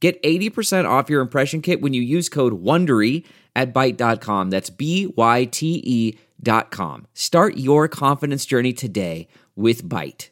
Get 80% off your impression kit when you use code WONDERY at Byte.com. That's B-Y-T-E dot com. Start your confidence journey today with Byte.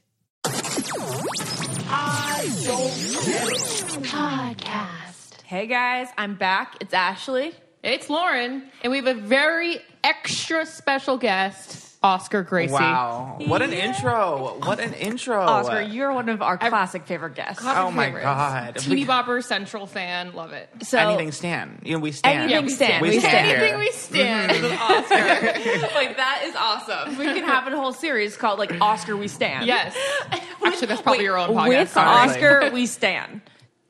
Podcast. Hey guys, I'm back. It's Ashley. It's Lauren, and we have a very extra special guest, Oscar Gracey. Wow. What an intro. What an intro. Oscar, you're one of our classic favorite guests. Classic Oh my favorites. God. Teeny Bopper Central fan, love it. So Anything Stan. You know, we stand. Anything we stand. We We stand stand. here. Anything we stand with mm-hmm. Oscar. like that is awesome. We can have a whole series called like Oscar We Stand. Yes. Actually, that's probably Wait, your own podcast. With Oscar We Stand.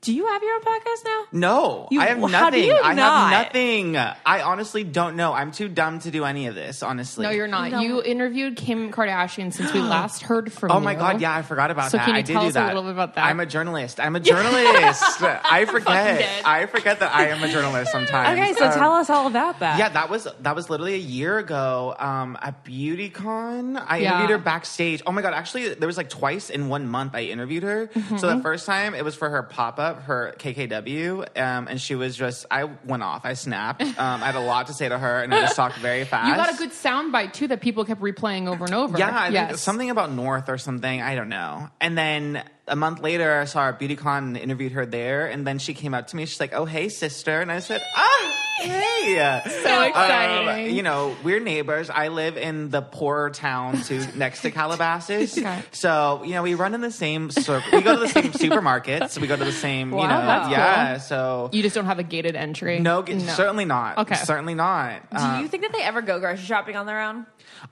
Do you have your own podcast now? No, You- I have how nothing. do you I not? have nothing. I honestly don't know. I'm too dumb to do any of this, honestly. No, you're not. No. You interviewed Kim Kardashian since we last heard from you. Oh my god, yeah, I forgot about So that. can you I did tell do us a that. little bit about that? I'm a journalist. I'm a journalist. I forget. I forget that I am a journalist sometimes. Okay, so Um, tell us all about that. Yeah, that was that was literally a year ago um, at BeautyCon. I Yeah. interviewed her backstage. Oh my god! Actually, there was like twice in one month I interviewed her. Mm-hmm. So the first time it was for her pop up, her KKW, um, and she was just I went off. I snapped. Um, I had a lot to say to her, and I just talked very fast. You got a good soundbite too that people kept replaying over and over. Yeah, I yes. think something about North or something. I don't know. And then a month later, I saw her at BeautyCon and interviewed her there. And then she came up to me. She's like, "Oh, hey, sister," and I said, "Ah." Hey, So exciting. Um, you know, we're neighbors. I live in the poorer town to next to Calabasas. Okay. So, you know, we run in the same circle. We go to the same supermarkets. We go to the same, you know, that's yeah. So, You just don't have a gated entry. no, certainly not. Okay. Certainly not. Do Um, you think that they ever go grocery shopping on their own?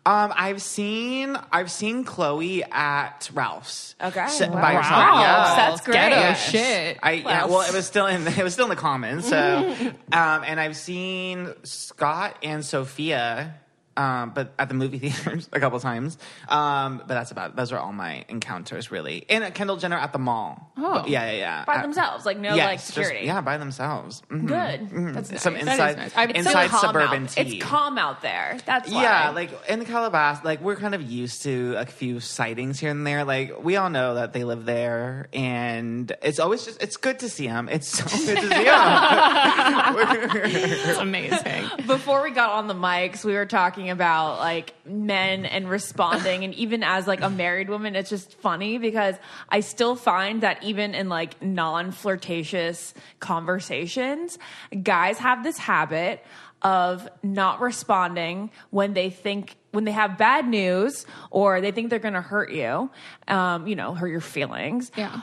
um, I've seen I've seen Khloe at Ralph's. Okay. S- Wow. by herself. Wow. Yeah. That's great. Ghetto Yes. shit. I yeah, well, it was still in it was still in the comments. So, um, and I've seen Scott and Sofia, um, but at the movie theaters a couple times. Um, but that's about those are all my encounters really. And Kendall Jenner at the mall. Oh. But yeah, yeah, yeah. By Uh, themselves, like no yes, like just- security. yeah, by themselves. Mhm. Good. That's nice. Some That is inside nice. I've- It's so inside calm suburban out. tea. It's calm out there. That's why. Yeah, like in the Calabas, like we're kind of used to a few sightings here and there. Like we all know that they live there, and it's always just it's good to see them. It's so good to see them. It's amazing. before we got on the mics, we were talking about like men and responding, and even as like a married woman, it's just funny because I still find that even in like non-flirtatious conversations, guys have this habit of not responding when they think when they have bad news or they think they're going to hurt you, um, you know, hurt your feelings. Yeah.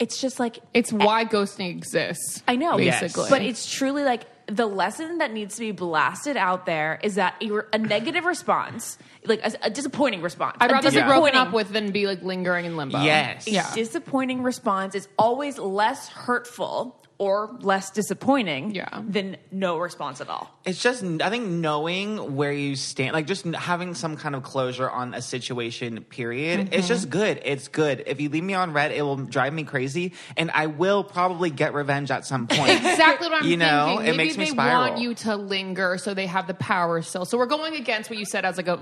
It's just like It's why ghosting exists. I know, Yes. basically. but it's truly like the lesson that needs to be blasted out there is that a, a negative response, like a, a disappointing response, I'd a rather be broken up with than be like lingering in limbo. Yes. Yeah. disappointing response is always less hurtful or less disappointing Yeah. than no response at all. it's just I think knowing where you stand, like just having some kind of closure on a situation. Period. It's mm-hmm. just good. It's good. If you leave me on read, it will drive me crazy, and I will probably get revenge at some point. Exactly what I'm You know, thinking. it Maybe makes me they spiral. want you to linger so they have the power still. So we're going against what you said as like a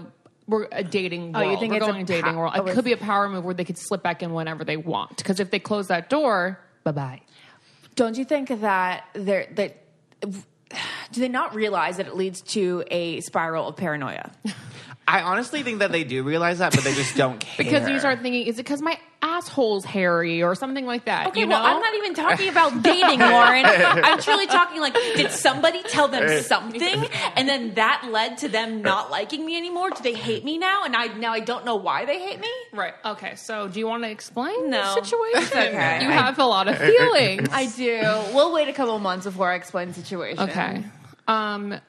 we're a dating Oh, world. you think we're it's going a dating pa- world. oh, It could be a power move where they could slip back in whenever they want. Because if they close that door, bye bye. Don't you think that they're that do they not realize that it leads to a spiral of paranoia? I honestly think that they do realize that, but they just don't care. Because you start thinking, is it because my asshole's hairy or something like that? Okay, you know? well, I'm not even talking about dating, Lauren. I'm truly talking like, did somebody tell them something, and then that led to them not liking me anymore? Do they hate me now? And I now I don't know why they hate me. Right. Okay. So, do you want to explain No. the situation? Okay. You have a lot of feelings. I do. We'll wait a couple months before I explain the situation. Okay. Um,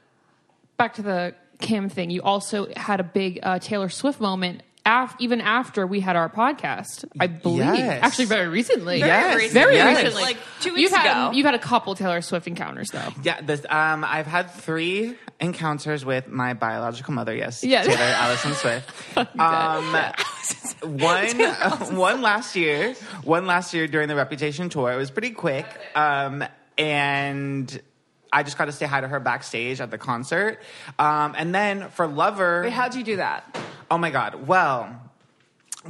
back to the Kim thing. You also had a big uh, Taylor Swift moment af- even after we had our podcast, I believe. Yes. Actually, very recently. Yes, recently. Very yes. recently. Like two you've weeks had, ago. You've had a couple Taylor Swift encounters, though. Yeah, this, um, I've had three encounters with my biological mother. Yes, Yeah. Taylor Alison Swift. Um, one, one last year, one last year during the Reputation tour. It was pretty quick, um, and I just got to say hi to her backstage at the concert. Um, and then for Lover, Wait, how'd you do that? Oh my God. Well,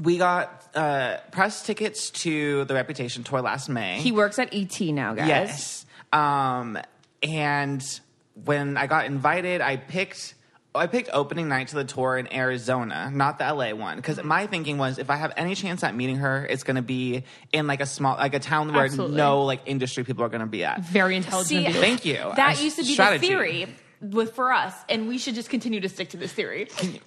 we got uh, press tickets to the Reputation tour last May. He works at ET now, guys. Yes. Um, and when I got invited, I picked. I picked opening night to the tour in Arizona, not the LA one, because my thinking was if I have any chance at meeting her, it's going to be in like a small, like a town where Absolutely. no like industry people are going to be at. Very intelligent. See. Thank you. That used to be strategy. the theory with for us, and we should just continue to stick to this theory.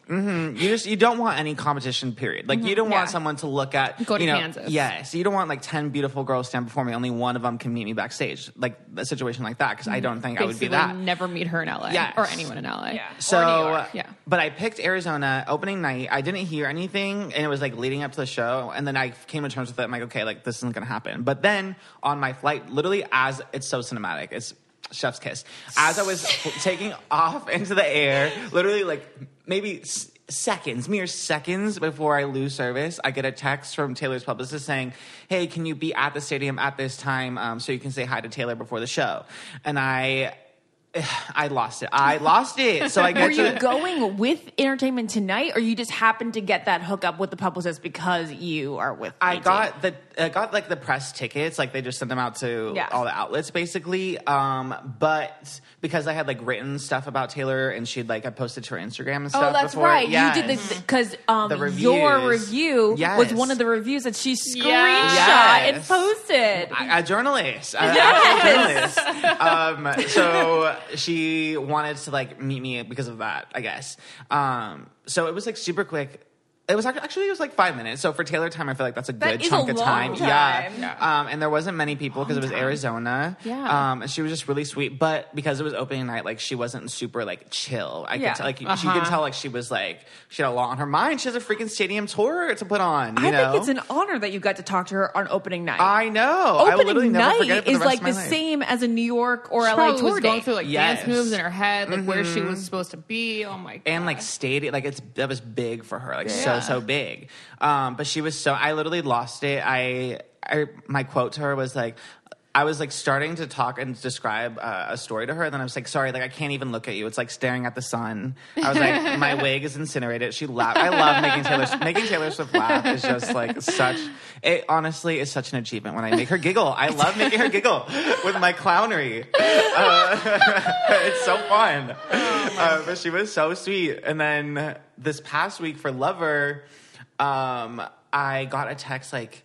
Mm-hmm, you just you don't want any competition. Period. Like you don't want Yeah. someone to look at Go to you know, Kansas. Yes, you don't want like ten beautiful girls stand before me. Only one of them can meet me backstage. Like a situation like that because I don't think I would be Basically, that. never meet her in LA Yes. or anyone in LA. Yeah. So, Or New York. Yeah. but I picked Arizona opening night. I didn't hear anything, and it was like leading up to the show. And then I came to terms with it. I'm like, okay, like this isn't gonna happen. But then on my flight, literally as it's so cinematic, it's chef's kiss. As I was taking off into the air, literally like maybe. s- Seconds, mere seconds before I lose service, I get a text from Taylor's publicist saying, "Hey, can you be at the stadium at this time um, so you can say hi to Taylor before the show?" And I, I lost it. I lost it. So I get Were you going with Entertainment Tonight, or you just happened to get that hookup with the publicist because you are with? I got the I got like the press tickets, like they just sent them out to Yeah. all the outlets basically. Um, but because I had like written stuff about Taylor and she'd like I posted to her Instagram and stuff. Oh, that's before. right. Yes. You did this because um, The your reviews. review was one of the reviews that she screenshot Yes. and posted. I- a journalist, a actual journalist. Um, so she wanted to like meet me because of that, I guess. Um, so it was like super quick. It was actually it was like five minutes. So for Taylor time, I feel like that's a That good is a chunk of time. time. Yeah. Um, and there wasn't many people because it was Arizona. Yeah. Um, and she was just really sweet, but because it was opening night, like she wasn't super like chill. I Yeah. could tell, like she Uh-huh. could tell like she was like she had a lot on her mind. She has a freaking stadium tour to put on. You I know. think it's an honor that you got to talk to her on opening night. I know. I will opening never forget it night for is rest like the life. same as a New York or She LA tour was going through like Yes. dance moves in her head, like where she was supposed to be. Oh my god! and like stadium like it's that was big for her like Yeah. so so big um but she was so i literally lost it i i my quote to her was like I was like starting to talk and describe uh, a story to her, and then I was like, "Sorry, like I can't even look at you. It's like staring at the sun." I was like, "My wig is incinerated." She laughed. I love making Taylor making Taylor Swift laugh. Is just like such. It honestly is such an achievement when I make her giggle. I love making her giggle with my clownery. it's so fun. Uh, but she was so sweet. And then this past week for Lover, um, I got a text like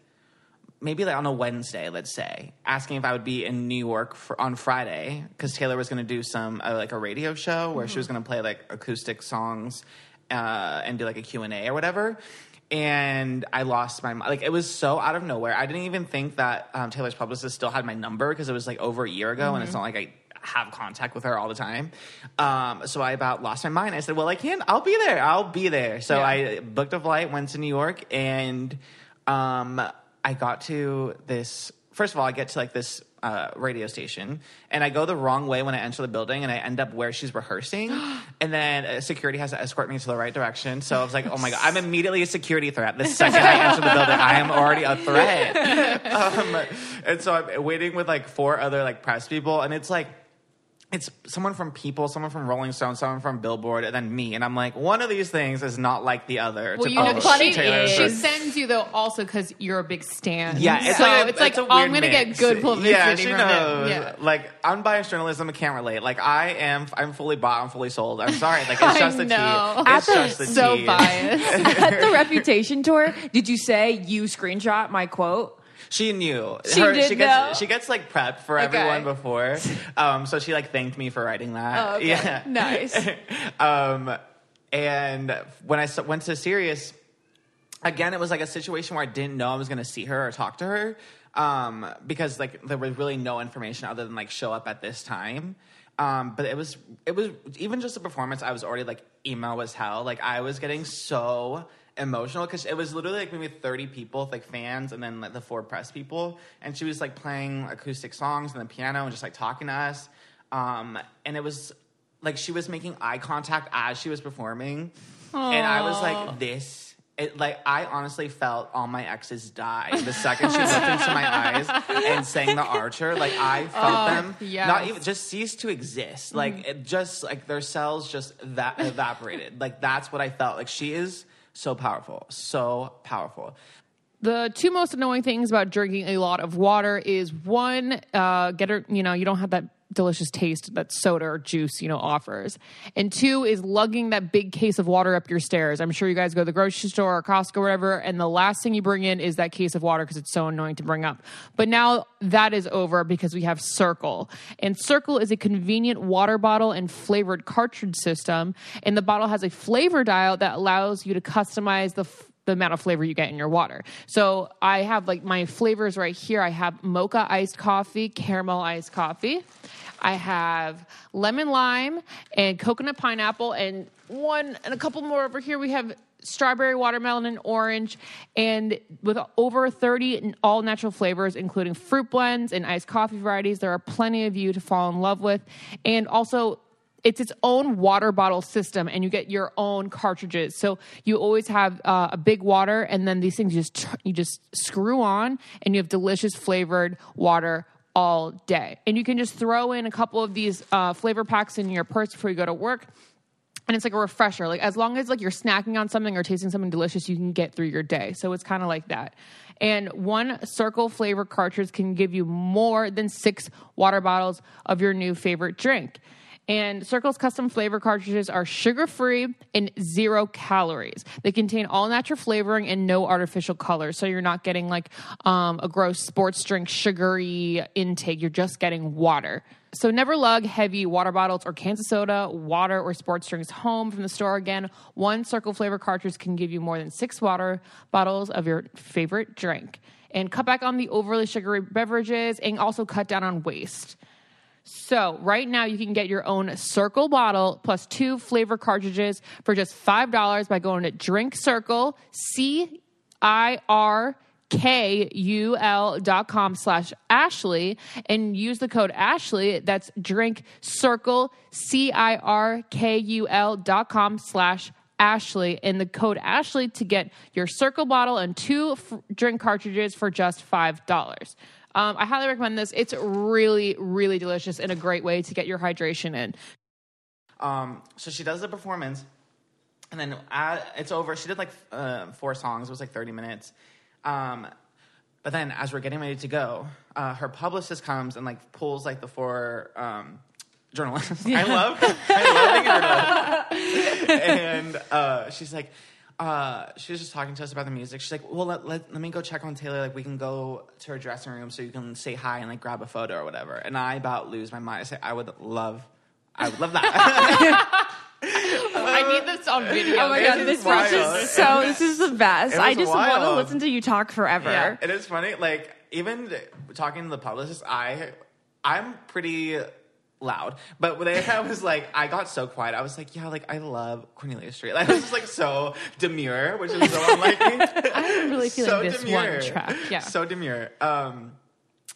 maybe like on a Wednesday, let's say, asking if I would be in New York for, on Friday because Taylor was going to do some uh, like a radio show where she was going to play like acoustic songs uh, and do like a Q and A or whatever. And I lost my. Like it was so out of nowhere. I didn't even think that um, Taylor's publicist still had my number because it was like over a year ago, and it's not like I have contact with her all the time. Um, so I about lost my mind. I said, "Well, I can't. I'll be there. I'll be there." So Yeah. I booked a flight, went to New York, and um, I got to this. First of all, I get to like this uh, radio station, and I go the wrong way when I enter the building, and I end up where she's rehearsing, and then uh, security has to escort me to the right direction. So I was like, "Oh my god, I'm immediately a security threat." The second I enter the building, I am already a threat. Um, and so I'm waiting with like four other like press people, and it's like it's someone from People, someone from Rolling Stone, someone from Billboard, and then me. And I'm like, one of these things is not like the other. Well, you know, publish funny she, she sends you though also because you're a big stan. Yeah, it's so like a, it's like it's a oh, I'm gonna get good publicity Yeah, she from knows. him. Yeah. Like unbiased journalism, I can't relate. Like I am, I'm fully bought, I'm fully sold. I'm sorry, like it's just the know. tea. It's At the- just the so tea. biased. At the Reputation tour, did you say you screenshot my quote? She knew. She did she know? gets she gets like prepped for Okay. everyone before. Um, so she like thanked me for writing that. Oh, okay. Yeah. Nice. um, and when I s- went to Sirius, again, it was like a situation where I didn't know I was going to see her or talk to her um, because like there was really no information other than like show up at this time. Um, but it was it was even just the performance. I was already like email was hell. Like I was getting so emotional because it was literally like maybe 30 people, like fans, and then like the four press people. And she was like playing acoustic songs and the piano and just like talking to us. Um, and it was like she was making eye contact as she was performing. And I was like, this. It, like I honestly felt all my exes die the second she looked into my eyes and sang the Archer. Like I felt them yes. not even just cease to exist. Like it just like their cells just that evaporated. Like that's what I felt. Like she is so powerful, so powerful. The two most annoying things about drinking a lot of water is one, uh, get her, you know, you don't have that delicious taste that soda or juice, you know, offers. And two is lugging that big case of water up your stairs. I'm sure you guys go to the grocery store or Costco or whatever, and the last thing you bring in is that case of water because it's so annoying to bring up. But now that is over because we have Cirkul. And Cirkul is a convenient water bottle and flavored cartridge system. And the bottle has a flavor dial that allows you to customize the f- the amount of flavor you get in your water. So I have like my flavors right here. I have mocha iced coffee, caramel iced coffee. I have lemon lime and coconut pineapple and one and a couple more over here. We have strawberry, watermelon, and orange, and with over 30 all natural flavors, including fruit blends and iced coffee varieties. There are plenty of you to fall in love with. And also, it's its own water bottle system and you get your own cartridges so you always have uh, a big water and then these things you just you just screw on and you have delicious flavored water all day. And you can just throw in a couple of these uh, flavor packs in your purse before you go to work. And it's like a refresher. Like as long as like you're snacking on something or tasting something delicious you can get through your day. So it's kind of like that. And one Cirkul flavor cartridge can give you more than six water bottles of your new favorite drink and Cirkul's custom flavor cartridges are sugar free and zero calories. They contain all natural flavoring and no artificial colors. So you're not getting like um, a gross sports drink sugary intake. You're just getting water. So never lug heavy water bottles or cans of soda, water, or sports drinks home from the store again. One Cirkul flavor cartridge can give you more than six water bottles of your favorite drink. And cut back on the overly sugary beverages and also cut down on waste. So, right now, you can get your own Cirkul bottle plus two flavor cartridges for just $5 by going to Drink Cirkul, C I R K U L dot com slash Ashley and use the code Ashley. That's Drink Cirkul, C I R K U L dot com slash Ashley and the code Ashley to get your Cirkul bottle and two f- drink cartridges for just $5. Um, I highly recommend this. It's really, really delicious and a great way to get your hydration in. Um, so she does the performance, and then it's over. She did like uh, four songs. It was like thirty minutes. Um, but then, as we're getting ready to go, uh, her publicist comes and like pulls like the four um, journalists. I love, I love being a journalist. and uh, she's like. Uh, she was just talking to us about the music. She's like, "Well, let, let, let me go check on Taylor. Like, we can go to her dressing room so you can say hi and like grab a photo or whatever." And I about lose my mind. I say, "I would love, I would love that." I need this on video. Oh my god, is this is wild. just so. This is the best. I was just want to listen to you talk forever. Yeah, it is funny. Like even talking to the publicist, I I'm pretty loud, but when I was like, I got so quiet. I was like, yeah, like I love Cornelia Street. Like, I was just like so demure, which is so unlike me. I'm really feeling so this demure. one track. Yeah. so demure. Um,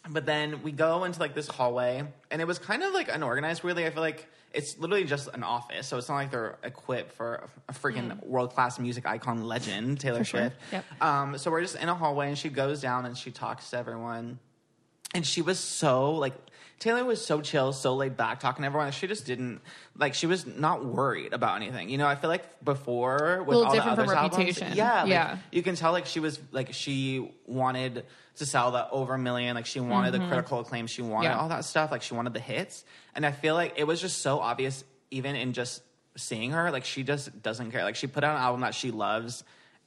but then we go into like this hallway, and it was kind of like unorganized. Really, I feel like it's literally just an office, so it's not like they're equipped for a freaking world class music icon legend Taylor sure. Swift. Yep. Um, so we're just in a hallway, and she goes down and she talks to everyone, and she was so like Taylor was so chill, so laid back, talking to everyone. She just didn't like. She was not worried about anything. You know, I feel like before with all different the other albums, Reputation. yeah, like, Yeah. you can tell like she was like she wanted to sell the over a million like she wanted the critical acclaim she wanted Mm-hmm. Yeah. all that stuff like she wanted the hits and i feel like it was just so obvious even in just seeing her like she just doesn't care like she put out an album that she loves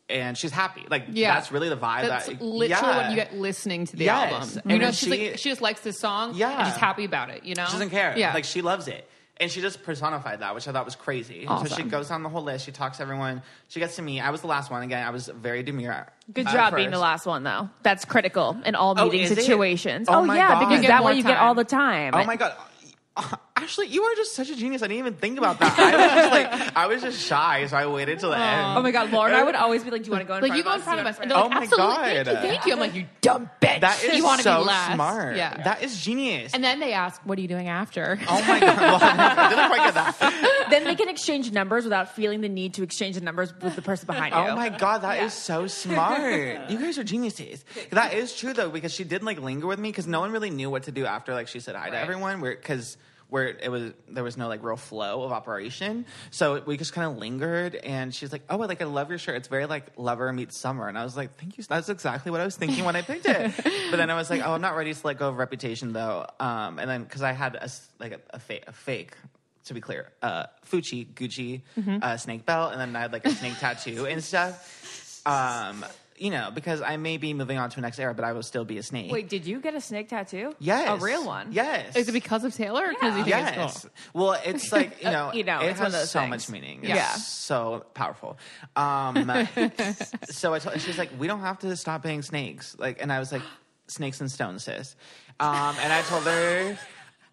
and she's happy like Yeah. that's really the vibe That's that literally yeah. what you get listening to the Yes. album. And You know, she's she- like she just likes this song. Yeah. and she's happy about it. You know, She doesn't care. Yeah, Like she loves it. And she just personified that, which I thought was crazy. So she goes down the whole list. She talks to everyone. She gets to me. I was the last one. Again, I was very demure. Good at job being the last one, though. That's critical in all Oh, meeting it? situations. Oh Oh, my yeah, God. because You get that more one you get all the time. Oh my god. I Ashley, you are just such a genius. I didn't even think about that. I was just like, I was just shy, so I waited till the end. Oh my god, Lauren, I would always be like, "Do you want to go in Like front you go in front of us, and want they're to like, Oh my absolutely, God. thank you, thank you. I'm like, you dumb bitch. That is you want to so be last. smart. Yeah. that is genius. and then they ask, "What are you doing after?" oh my god, well, I didn't quite get that. then they can exchange numbers without feeling the need to exchange the numbers with the person behind oh you. Oh my god, that is Yeah. so smart. You guys are geniuses. That is true though, because she did like linger with me because no one really knew what to do after like she said hi to everyone. Because where it was there was no like real flow of operation, so we just kind of lingered. And she's like, "Oh, like I love your shirt. It's very like lover meets summer." And I was like, "Thank you. That's exactly what I was thinking when I picked it." but then I was like, "Oh, I'm not ready to let go of reputation though." Um, and then because I had a like a, a, fa- a fake to be clear, uh, Fucci, Gucci, uh, snake belt, and then I had like a snake tattoo and stuff. Um, you know, because I may be moving on to a next era, but I will still be a snake. Wait, did you get a snake tattoo? yes, a real one. Yes, Is it because of Taylor? Or because you think it's Yes. cool? Well, it's like you know, You know, it has so things. much meaning. Yeah. So powerful. Um, so I told she's like, we don't have to stop being snakes. Like, and I was like, snakes and stones, sis. Um, and I told her.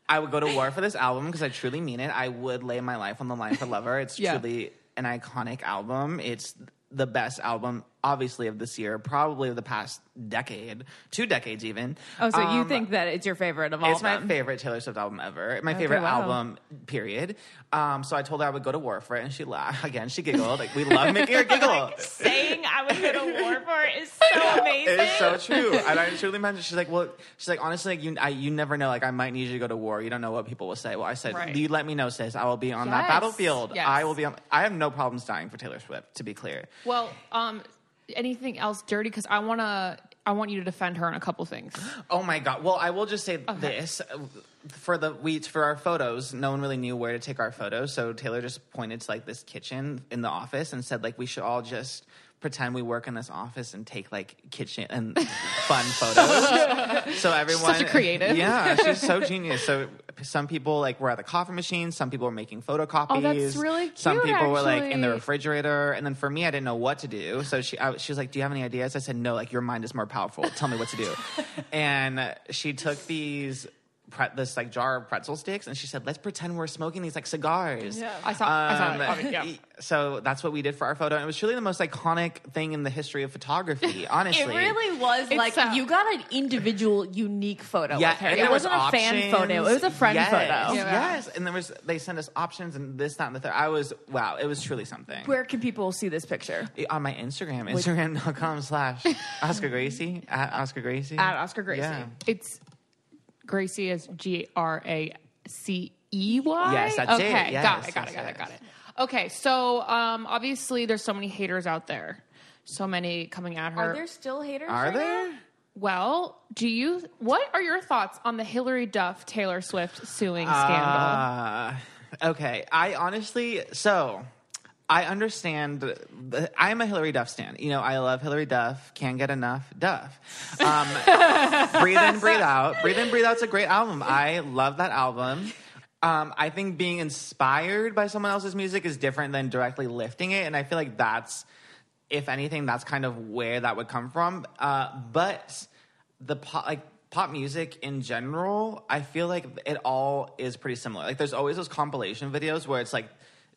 I would go to war for this album because I truly mean it. I would lay my life on the line for Lover. It's Yeah. truly an iconic album. It's the best album, obviously, of this year, probably of the past decade, two decades even. Oh, so you Um, think that it's your favorite of all it's my favorite Taylor Swift album ever. My favorite wow. album, period. Um, so I told her I would go to war for it, and she laughed again. She giggled. Like we love making her giggle. Saying I would go to war for it is so amazing. It's so true, and I truly meant it. She's like, well, she's like, honestly, like you, I, you never know. Like I might need you to go to war. You don't know what people will say. Well, I said, Right. you let me know, sis. I will be on that battlefield. Yes. I will be. on I have no problems dying for Taylor Swift. To be clear, Well, um, anything else dirty? Because I want to. I want you to defend her on a couple things. Oh my god! Well, I will just say this: for the we for our photos, no one really knew where to take our photos, so Taylor just pointed to like this kitchen in the office and said like we should all just pretend we work in this office and take like kitchen and fun photos. so everyone, Such a creative. yeah, she's so genius. So some people like were at the coffee machine, some people were making photocopies. Oh, that's really cute, Some people were like in the refrigerator, and then for me, I didn't know what to do. So she, I, she was like, "Do you have any ideas?" I said, "No, like your mind is more powerful. Tell me what to do." and she took these. Pre- this like jar of pretzel sticks, and she said, "Let's pretend we're smoking these like cigars." I saw. I saw. Um, it. Yeah. So that's what we did for our photo, and it was truly the most iconic thing in the history of photography. Honestly, It really was It's, like you got an individual, unique photo Yeah, with her. It there was wasn't a fan photo; it was a friend yes, photo. Yeah. Yes, and there was they sent us options and this, that, and the third. I was wow, it was truly something. Where can people see this picture? on my Instagram, Instagram.com slash Oscar Gracey at Oscar Gracey At Oscar Gracey. Yeah. It's Gracey is G R A C E Y. Yes, that's it. okay, Yes, got it, got yes, it, got it, yes. got it. Okay, so um, obviously there's so many haters out there, so many coming at her. Are there still haters? Are right there? now? well, do you? What are your thoughts on the Hilary Duff Taylor Swift suing scandal? Uh, okay, I honestly so I understand. I'm a Hilary Duff stan. You know, I love Hilary Duff. Can't get enough Duff. Um, breathe in, breathe out. Breathe in, breathe out's a great album. I love that album. Um, I think being inspired by someone else's music is different than directly lifting it, and I feel like that's, if anything, that's kind of where that would come from. Uh, but the pop, like pop music in general, I feel like it all is pretty similar. Like there's always those compilation videos where it's like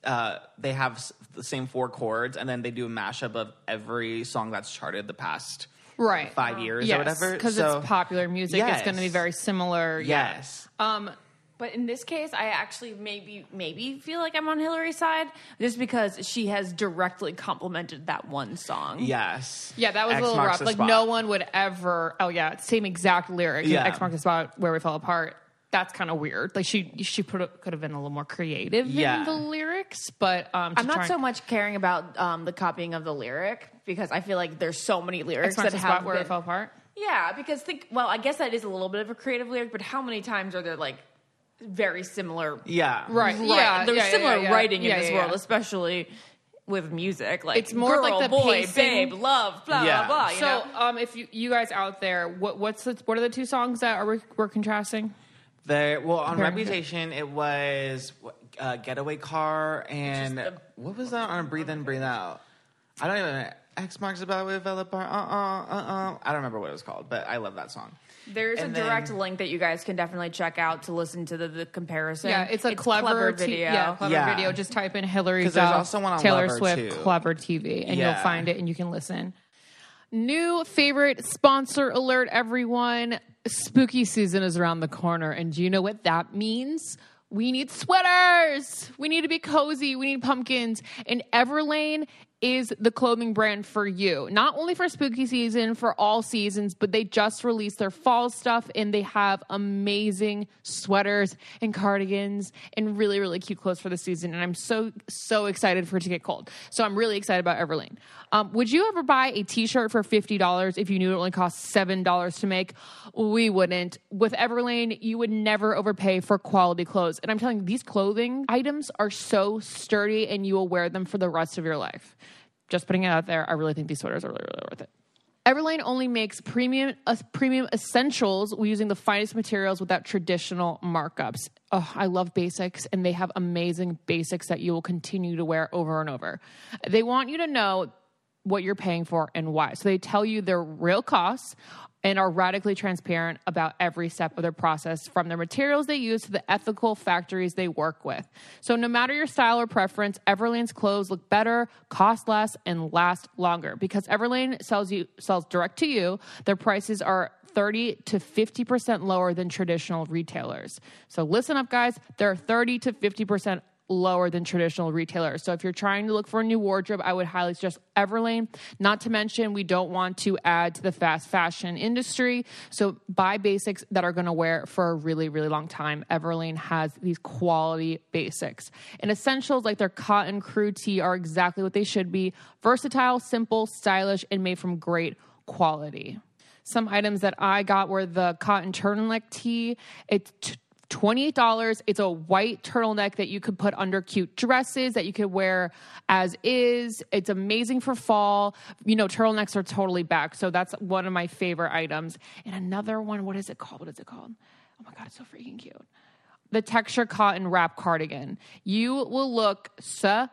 uh, they have the same four chords, and then they do a mashup of every song that's charted the past right, five years yes, or whatever. because So- it's popular music. It's going to be very similar. yeah. Yes. Um, But in this case, I actually maybe maybe feel like I'm on Hilary's side just because she has directly complimented that one song. Yes. Yeah, that was X a little rough. Like spot. no one would ever. Oh yeah, same exact lyric. Yeah. X marked the spot where we fell apart. That's kind of weird. Like she she put could have been a little more creative Yeah. in the lyrics, but um, I'm not try so and- much caring about um, the copying of the lyric because I feel like there's so many lyrics X marks that have spot where been, it fell apart. Yeah, because think well, I guess that is a little bit of a creative lyric, but how many times are there like very similar Yeah. Right. Right. Yeah. There's yeah, yeah, similar yeah. writing in Yeah, this yeah, world, yeah. especially with music. Like It's more girl, like the boy, pacing. babe, love, blah Yeah. blah blah. You So, know? um, if you you guys out there, what what's the, what are the two songs that are we, we're contrasting? There, well, on Very Reputation, it was uh, Getaway Car and the- what was that on Breathe In, Breathe Out? I don't even. X marks about we fell apart. Uh uh uh uh. I don't remember what it was called, but I love that song. There's And a direct then- link that you guys can definitely check out to listen to the, the comparison. Yeah, it's a clever, t- video. yeah, clever Yeah. video. Just type in Hilary 'Cause there's Duff, also one on Taylor Lover, Swift, too. clever TV, and you'll find it and you can listen. New favorite sponsor alert, everyone. Spooky season is around the corner. And do you know what that means? We need sweaters. We need to be cozy. We need pumpkins. And Everlane is the clothing brand for you. Not only for spooky season, for all seasons, but they just released their fall stuff and they have amazing sweaters and cardigans and really, really cute clothes for the season. And I'm so, so excited for it to get cold. So I'm really excited about Everlane. Um, would you ever buy a t shirt for $50 if you knew it only cost $7 to make? We wouldn't. With Everlane, you would never overpay for quality clothes. And I'm telling you, these clothing items are so sturdy and you will wear them for the rest of your life. Just putting it out there, I really think these sweaters are really, really worth it. Everlane only makes premium uh, premium essentials using the finest materials without traditional markups. Oh, I love basics, and they have amazing basics that you will continue to wear over and over. They want you to know what you're paying for and why. So they tell you their real costs and are radically transparent about every step of their process from the materials they use to the ethical factories they work with. So no matter your style or preference, Everlane's clothes look better, cost less, and last longer because Everlane sells you sells direct to you. Their prices are 30 to 50% lower than traditional retailers. So listen up guys, they're 30 to 50% lower than traditional retailers. So if you're trying to look for a new wardrobe, I would highly suggest Everlane. Not to mention, we don't want to add to the fast fashion industry. So buy basics that are going to wear for a really, really long time. Everlane has these quality basics. And essentials like their cotton crew tee are exactly what they should be versatile, simple, stylish, and made from great quality. Some items that I got were the cotton turtleneck tee. It's $28. It's a white turtleneck that you could put under cute dresses that you could wear as is. It's amazing for fall. You know, turtlenecks are totally back. So that's one of my favorite items. And another one, what is it called? What is it called? Oh my God, it's so freaking cute. The texture cotton wrap cardigan. You will look so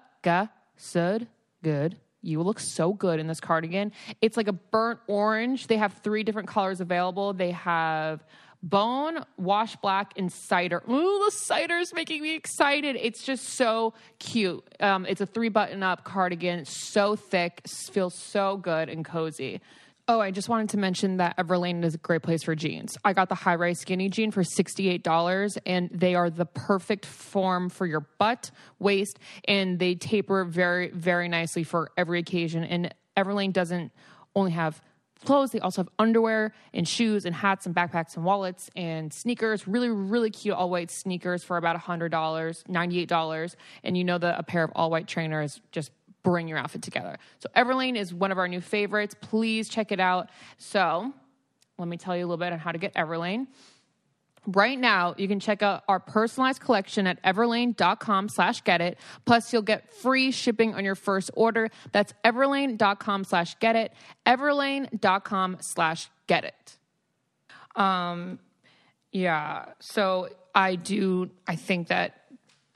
sud good. You look so good in this cardigan. It's like a burnt orange. They have three different colors available. They have bone, wash black, and cider. Ooh, the cider is making me excited. It's just so cute. Um, it's a three button up cardigan. So thick, feels so good and cozy. Oh, I just wanted to mention that Everlane is a great place for jeans. I got the high rise skinny jean for $68, and they are the perfect form for your butt, waist, and they taper very, very nicely for every occasion. And Everlane doesn't only have clothes, they also have underwear and shoes and hats and backpacks and wallets and sneakers. Really, really cute all white sneakers for about $100, $98. And you know that a pair of all white trainers just bring your outfit together. So Everlane is one of our new favorites. Please check it out. So let me tell you a little bit on how to get Everlane. Right now, you can check out our personalized collection at everlane.com slash get it. Plus, you'll get free shipping on your first order. That's everlane.com slash get it. Everlane.com slash get it. Um, yeah. So I do, I think that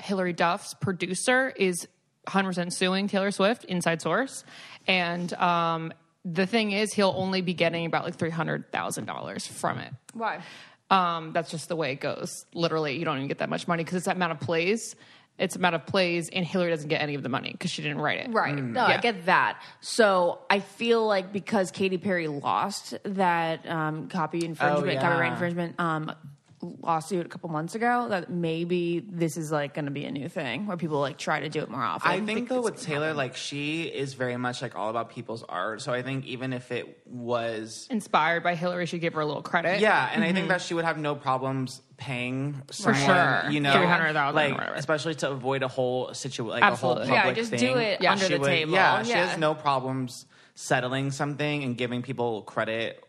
Hilary Duff's producer is 100% suing Taylor Swift, inside source. And um, the thing is, he'll only be getting about like $300,000 from it. Why? Um, that's just the way it goes. Literally, you don't even get that much money because it's that amount of plays. It's amount of plays, and Hilary doesn't get any of the money because she didn't write it. Right. No, I Yeah. get that. So I feel like because Katy Perry lost that um, copy infringement, yeah. copyright infringement um, lawsuit a couple months ago, that maybe this is like going to be a new thing where people like try to do it more often. I think though with Taylor, happen. like she is very much like all about people's art. So I think even if it was Inspired by Hilary, should give her a little credit. Yeah, and I think mm-hmm. that she would have no problems paying someone, sure. you know, $300,000 like especially to avoid a whole situation, like Absolutely. a whole Yeah, public just thing. do it Yeah. under She the would- table. Yeah, she has no problems settling something and giving people credit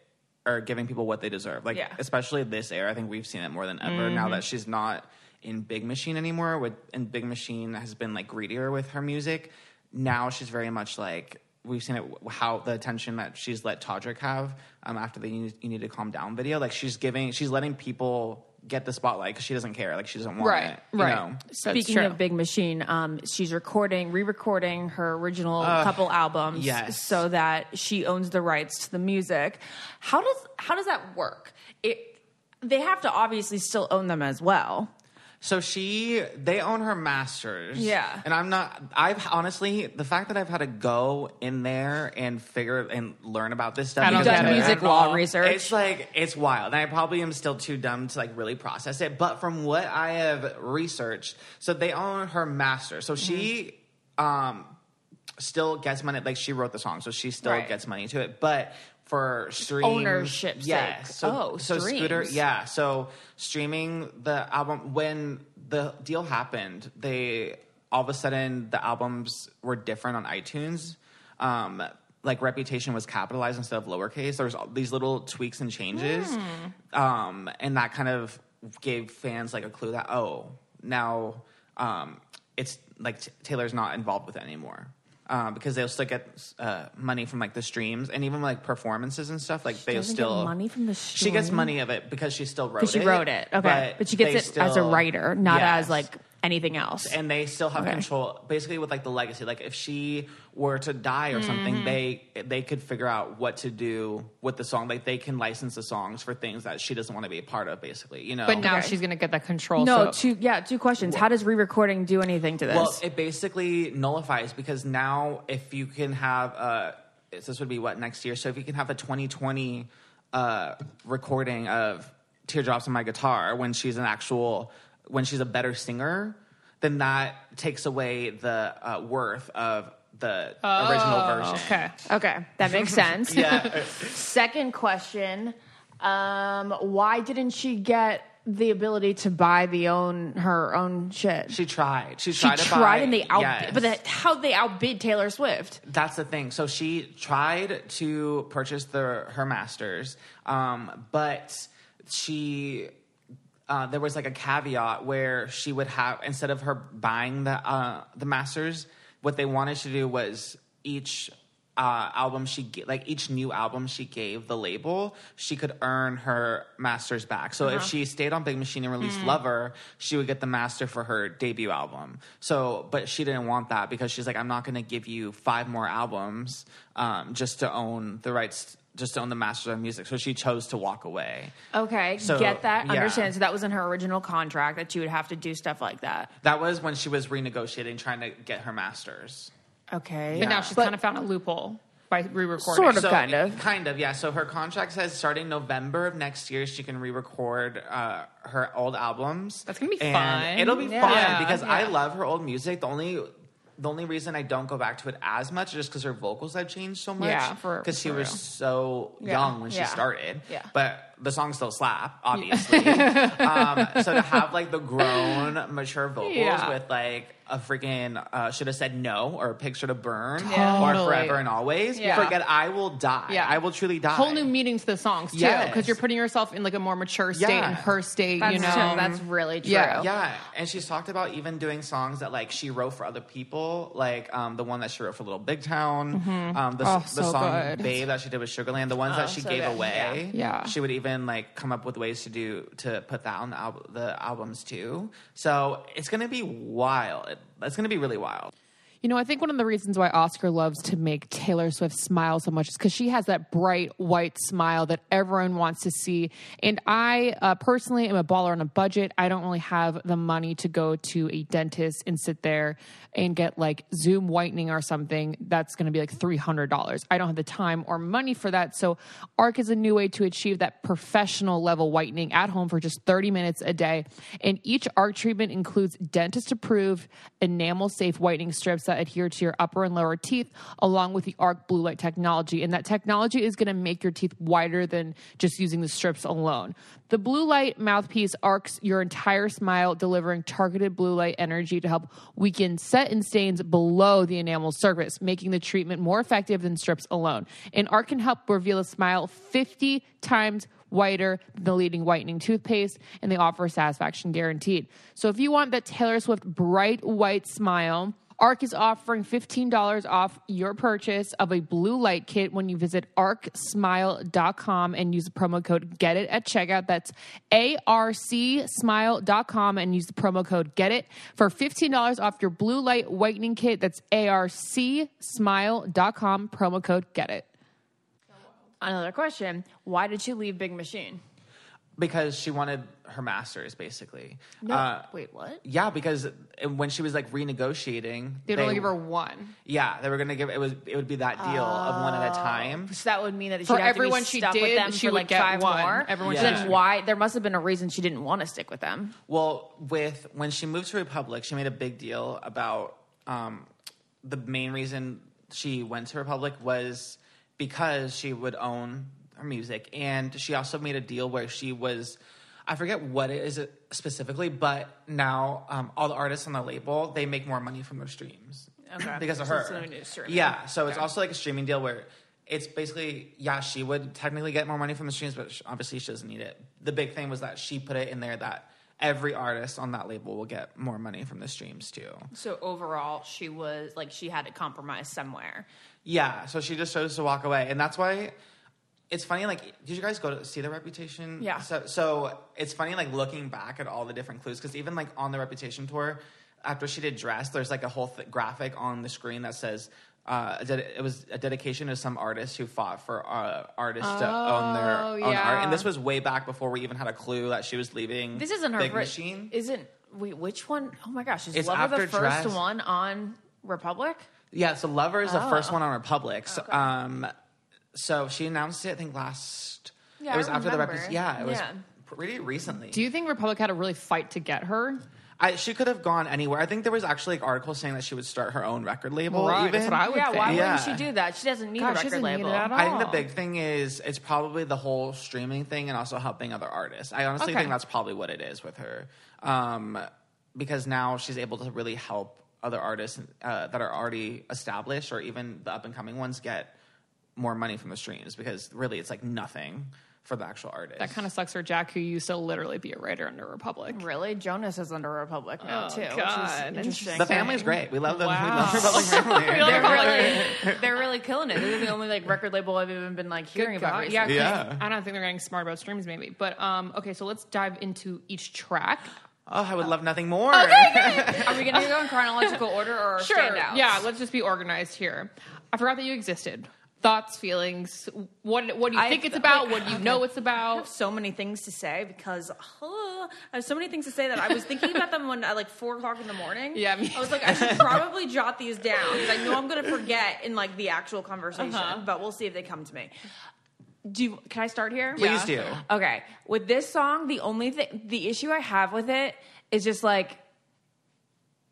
or giving people what they deserve. Like Yeah. especially this era, I think we've seen it more than ever now that she's not in Big Machine anymore. With and Big Machine has been like greedier with her music. Now she's very much like we've seen it how the attention that she's let Todrick have um, after the you you need to calm down video. Like she's giving, she's letting people get the spotlight because she doesn't care. Like she doesn't want Right, it. you right. know? Speaking true. of Big Machine, um, she's recording, re-recording her original couple albums, yes. so that she owns the rights to the music. How does how does that work? It they have to obviously still own them as well. So she, they own her masters. Yeah. And I'm not, I've honestly, the fact that I've had to go in there and figure and learn about this stuff. I don't Done music law research. It's like, it's wild. And I probably am still too dumb to like really process it. But from what I have researched, so they own her master. So she, um, still gets money. Like she wrote the song, so she still Right. gets money to it. But for streams, ownership. yes. sake. So, Oh, so Scooter, yeah. So streaming the album when the deal happened, they all of a sudden the albums were different on iTunes. Um, like reputation was capitalized instead of lowercase. There was all these little tweaks and changes, um, and that kind of gave fans like a clue that oh now um, it's like t- Taylor's not involved with it anymore. Um, because they'll still get uh, money from like the streams and even like performances and stuff. Like they'll doesn't get still money from the She gets money of it because she still wrote it. She wrote it, okay, but, she gets it as a writer, not Yes. as like anything else. And they still have Okay. control, basically with like the legacy. Like if she were to die or Mm-hmm. something, they they could figure out what to do with the song. Like they can license the songs for things that she doesn't want to be a part of. Basically, you know. But now Okay. she's going to get that control. no, so- two yeah, two questions. How does re-recording do anything to this? Well, it basically nullifies because now if you can have uh this would be what next year. So if you can have a 2020 uh recording of Teardrops on My Guitar when she's an actual when she's a better singer, then that takes away the uh, worth of the original version. Okay. okay, that makes sense. Yeah. Second question: um, Why didn't she get the ability to buy the own her own shit? She tried. She She tried to tried buy, and they outbid, yes. but that, how they outbid Taylor Swift? That's the thing. So she tried to purchase the her masters, um, but she uh, there was like a caveat where she would have instead of her buying the uh, the masters, what they wanted to do was each uh, album she ga- like each new album she gave the label, she could earn her masters back. So if she stayed on Big Machine and released Lover, she would get the master for her debut album. So, but she didn't want that because she's like, I'm not going to give you five more albums um, just to own the rights. Just to own the masters of music, so she chose to walk away. Okay, So, get that, yeah. understand. So that was in her original contract that she would have to do stuff like that. That was when she was renegotiating, trying to get her masters. Okay, But now she's But- kind of found a loophole by re-recording. Sort of. So, kind of. kind of, yeah. So her contract says starting November of next year, she can re-record uh, her old albums. That's gonna be And fun. It'll be Yeah. fun Yeah, because I love her old music. The only the only reason I don't go back to it as much is just because her vocals have changed so much. Yeah, for- because she was so Yeah, young when yeah, she started. yeah. but the song still slap, obviously. um, so to have like the grown, mature vocals Yeah. with like a freaking uh, should have said no or Picture to Burn or forever and always. Yeah. Forget I will die. Yeah. I will truly die. Whole new meaning to the songs too, Yes. because you're putting yourself in like a more mature state Yeah. in her state. That's you know, true. That's really true. Yeah. Yeah, and she's talked about even doing songs that like she wrote for other people, like um, the one that she wrote for Little Big Town, um, the, Oh, the so song good. "Babe" that she did with Sugarland, the ones that she so gave good. away. Yeah. Yeah. she would even like come up with ways to do to put that on the, al- the albums too. So it's gonna be wild. It's gonna be really wild. You know, I think one of the reasons why Oscar loves to make Taylor Swift smile so much is because she has that bright white smile that everyone wants to see. And I uh, personally am a baller on a budget. I don't really have the money to go to a dentist and sit there and get like Zoom whitening or something. That's going to be like $300. I don't have the time or money for that. So, ARC is a new way to achieve that professional level whitening at home for just 30 minutes a day. And each ARC treatment includes dentist approved enamel safe whitening strips that adhere to your upper and lower teeth, along with the ARC blue light technology. And that technology is going to make your teeth whiter than just using the strips alone. The blue light mouthpiece arcs your entire smile, delivering targeted blue light energy to help weaken set and stains below the enamel surface, making the treatment more effective than strips alone. And ARC can help reveal a smile 50 times whiter than the leading whitening toothpaste, and they offer satisfaction guaranteed. So if you want that Taylor Swift bright white smile, ARC is offering $15 off your purchase of a blue light kit when you visit arcsmile.com and use the promo code GET IT at checkout. That's arcsmile.com and use the promo code GET IT for $15 off your blue light whitening kit. That's arcsmile.com, promo code GET IT. Another question: Why did you leave Big Machine? Because she wanted her masters, basically. No, Uh, wait, what? yeah, because when she was like renegotiating, They'd they- only give her one. Yeah, they were gonna give it was it would be that deal of one at a time. So that would mean that For everyone she stuck with did, them she for would like get five one. more. Everyone So she then why? There must have been a reason she didn't want to stick with them. Well, with when she moved to Republic, she made a big deal about um, the main reason she went to Republic was because she would own her music, and she also made a deal where she was. I forget what it is specifically, but now um, all the artists on the label they make more money from their streams Okay. because of So her. it's something to do with streaming. Yeah, so it's also like a streaming deal where it's basically yeah she would technically get more money from the streams, but obviously she doesn't need it. The big thing was that she put it in there that every artist on that label will get more money from the streams too. So overall, she was like she had to compromise somewhere. Yeah, so she just chose to walk away, and that's why it's funny. Like, did you guys go to see the Reputation? Yeah. So, so it's funny, like looking back at all the different clues, because even like on the Reputation tour, after she did dress, there's like a whole th- graphic on the screen that says. Uh, it was a dedication to some artists who fought for uh, artists to own their Oh, own art, and this was way back before we even had a clue that she was leaving. This isn't her Big Machine. Isn't wait which one? Oh my gosh, is It's Lover the first Dress. one on Republic? Yeah, so Lover is the Oh. first one on Republic. So, um, so she announced it, I think last. Yeah, it was I after the remember. Yeah, it was Yeah. pretty recently. Do you think Republic had to really fight to get her? I, she could have gone anywhere. I think there was actually like articles saying that she would start her own record label. Right, even. that's what I would yeah, think. why Yeah. wouldn't she do that? She doesn't need God, a record doesn't need label. it at all. I think the big thing is it's probably the whole streaming thing and also helping other artists. I honestly Okay. think that's probably what it is with her, um, because now she's able to really help other artists uh, that are already established or even the up and coming ones get more money from the streams because really it's like nothing for the actual artist. That kind of sucks for Jack, who used to literally be a writer under Republic. Really, Jonas is under Republic now Oh, too, which God. is interesting. the family's great. We love them. We Wow. love Republic family. They're really, they're really killing it. They're the only like record label I've even been like hearing Good about. God. recently. Yeah, 'cause Yeah. I don't think they're getting smart about streams, maybe. But um, okay, so let's dive into each track. oh, I would love nothing more. Are we gonna go in chronological order or standouts? Yeah, let's just be organized here. I forgot that you existed. Thoughts, feelings. What What do you I- think it's about? wait, what do you okay. know it's I have about? so many things to say because uh, I have so many things to say that I was thinking about them when at like four o'clock in the morning. Yeah, me- I was like, I should probably jot these down because I know I'm going to forget in like the actual conversation. Uh-huh. But we'll see if they come to me. Do you, can I start here? Please do. Okay, with this song, the only thing, the issue I have with it is just like,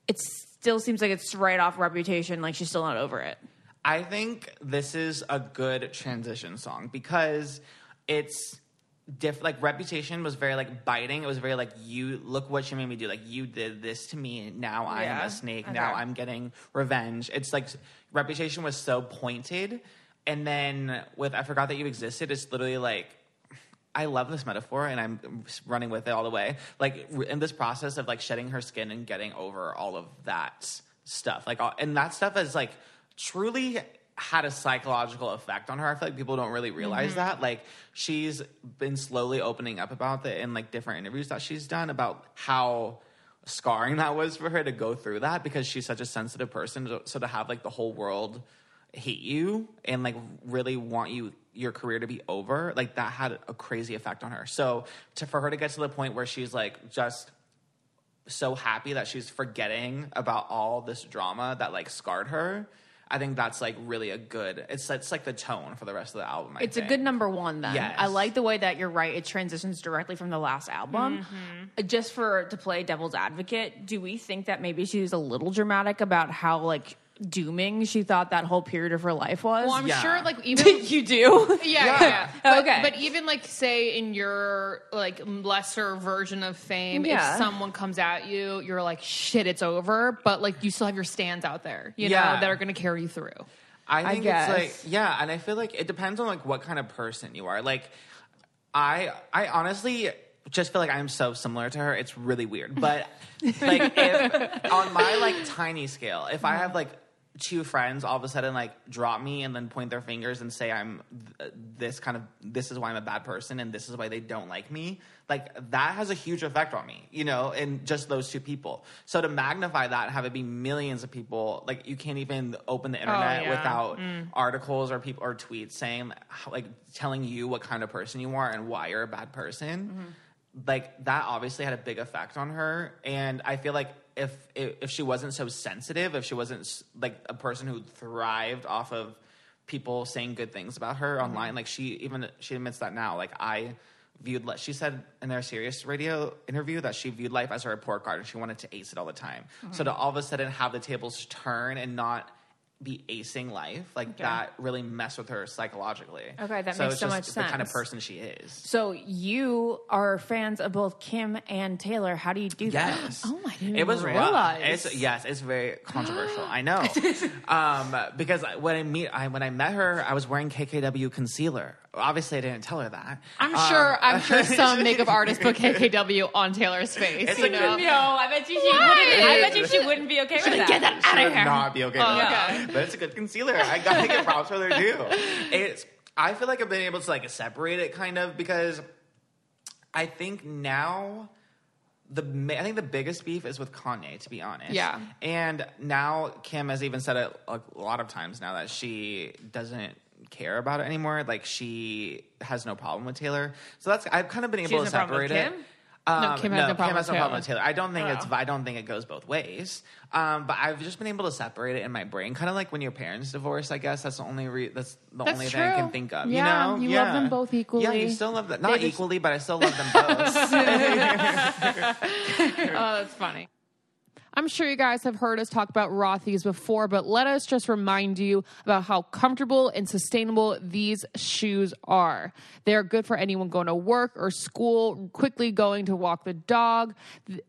it still seems like it's right off Reputation. Like she's still not over it. I think this is a good transition song because it's diff like reputation was very like biting. It was very like you look what you made me do. Like you did this to me. Now I'm Yeah. a snake. Okay. Now I'm getting revenge. It's like reputation was so pointed. And then with I forgot that you existed. It's literally like I love this metaphor and I'm running with it all the way. Like in this process of like shedding her skin and getting over all of that stuff. Like all- and that stuff is like truly had a psychological effect on her. I feel like people don't really realize mm-hmm. that. Like she's been slowly opening up about it in like different interviews that she's done about how scarring that was for her to go through that because she's such a sensitive person. So to have like the whole world hate you and like really want you your career to be over like that had a crazy effect on her so to for her to get to the point where she's like just so happy that she's forgetting about all this drama that like scarred her i think that's like really a good it's it's like the tone for the rest of the album I It's a good number one then. Yes. I like the way that you're right. It transitions directly from the last album. Uh, Just for to play devil's advocate, do we think that maybe she was a little dramatic about how like dooming she thought that whole period of her life was? Well, I'm Yeah. sure, like even you do. Yeah, yeah. yeah. But, Okay. But even like say in your like lesser version of fame, Yeah. if someone comes at you, you're like, shit, it's over. But like you still have your stands out there, you Yeah. know, that are gonna carry you through. I think guess. it's like yeah, and I feel like it depends on like what kind of person you are. Like I I honestly just feel like I'm so similar to her. It's really weird. But like if on my like tiny scale, if I have like two friends all of a sudden like drop me and then point their fingers and say I'm th- this kind of this is why I'm a bad person and this is why they don't like me, like that has a huge effect on me, you know, and just those two people. So to magnify that have it be millions of people, like you can't even open the oh, internet yeah. without mm. articles or people or tweets saying like telling you what kind of person you are and why you're a bad person. Mm-hmm. Like that obviously had a big effect on her. And i feel like if if, if she wasn't so sensitive if she wasn't like a person who thrived off of people saying good things about her mm-hmm. online like she even she admits that now. Like i viewed she said in their Sirius radio interview that she viewed life as a report card and she wanted to ace it all the time. Mm-hmm. So to all of a sudden have the tables turn and not be acing life like that really messed with her psychologically Okay, that so makes so just much the kind of person she is So you are fans of both Kim and Taylor. How do you do that? Oh, my didn't it was realize. rough. It's yes, it's very controversial. I know, um, because when I meet, I, when I met her, I was wearing KKW concealer. Obviously, I didn't tell her that. I'm Um, sure. I'm sure some makeup artist put KKW on Taylor's face. It's you a know? No, I bet you she Why? wouldn't. I bet you she wouldn't be okay with that. Get that She out of would here. not be okay Oh, with that. But it's a good concealer. I gotta give props for her too. It's. I feel like I've been able to like separate it kind of because I think now the I think the biggest beef is with Kanye, to be honest. Yeah. And now Kim has even said it a lot of times now that she doesn't care about it anymore. Like she has no problem with Taylor. So that's I've kind of been able has to no separate it. Kim? Um, No, Kim has no problem has with no problem Taylor. with Taylor. I don't think it's. Oh. I don't think it goes both ways. Um, but I've just been able to separate it in my brain, kind of like when your parents divorce. I guess that's the only. Re- that's the That's only thing I can think of. Yeah, you know, you love them both equally. Yeah, you still love them. Not just- equally, but I still love them both. Oh, that's funny. I'm sure you guys have heard us talk about Rothy's before, but let us just remind you about how comfortable and sustainable these shoes are. They are good for anyone going to work or school, quickly going to walk the dog,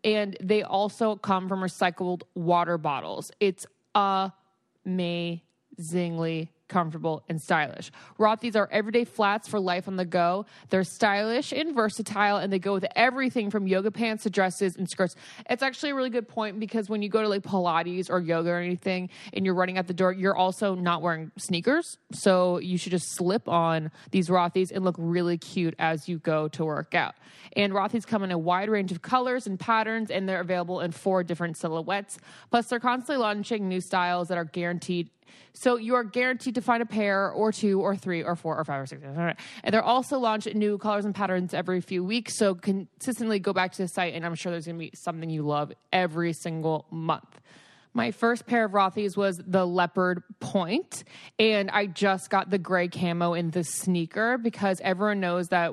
and they also come from recycled water bottles. It's amazingly comfortable and stylish. Rothy's are everyday flats for life on the go. They're stylish and versatile, and they go with everything from yoga pants to dresses and skirts. It's actually a really good point because when you go to like Pilates or yoga or anything and you're running out the door, you're also not wearing sneakers. So you should just slip on these Rothy's and look really cute as you go to work out. And Rothy's come in a wide range of colors and patterns, and they're available in four different silhouettes. Plus, they're constantly launching new styles that are guaranteed so you are guaranteed to find a pair or two or three or four or five or six. And they're also launch new colors and patterns every few weeks. So consistently go back to the site and I'm sure there's going to be something you love every single month. My first pair of Rothy's was the leopard point, and I just got the gray camo in the sneaker because everyone knows that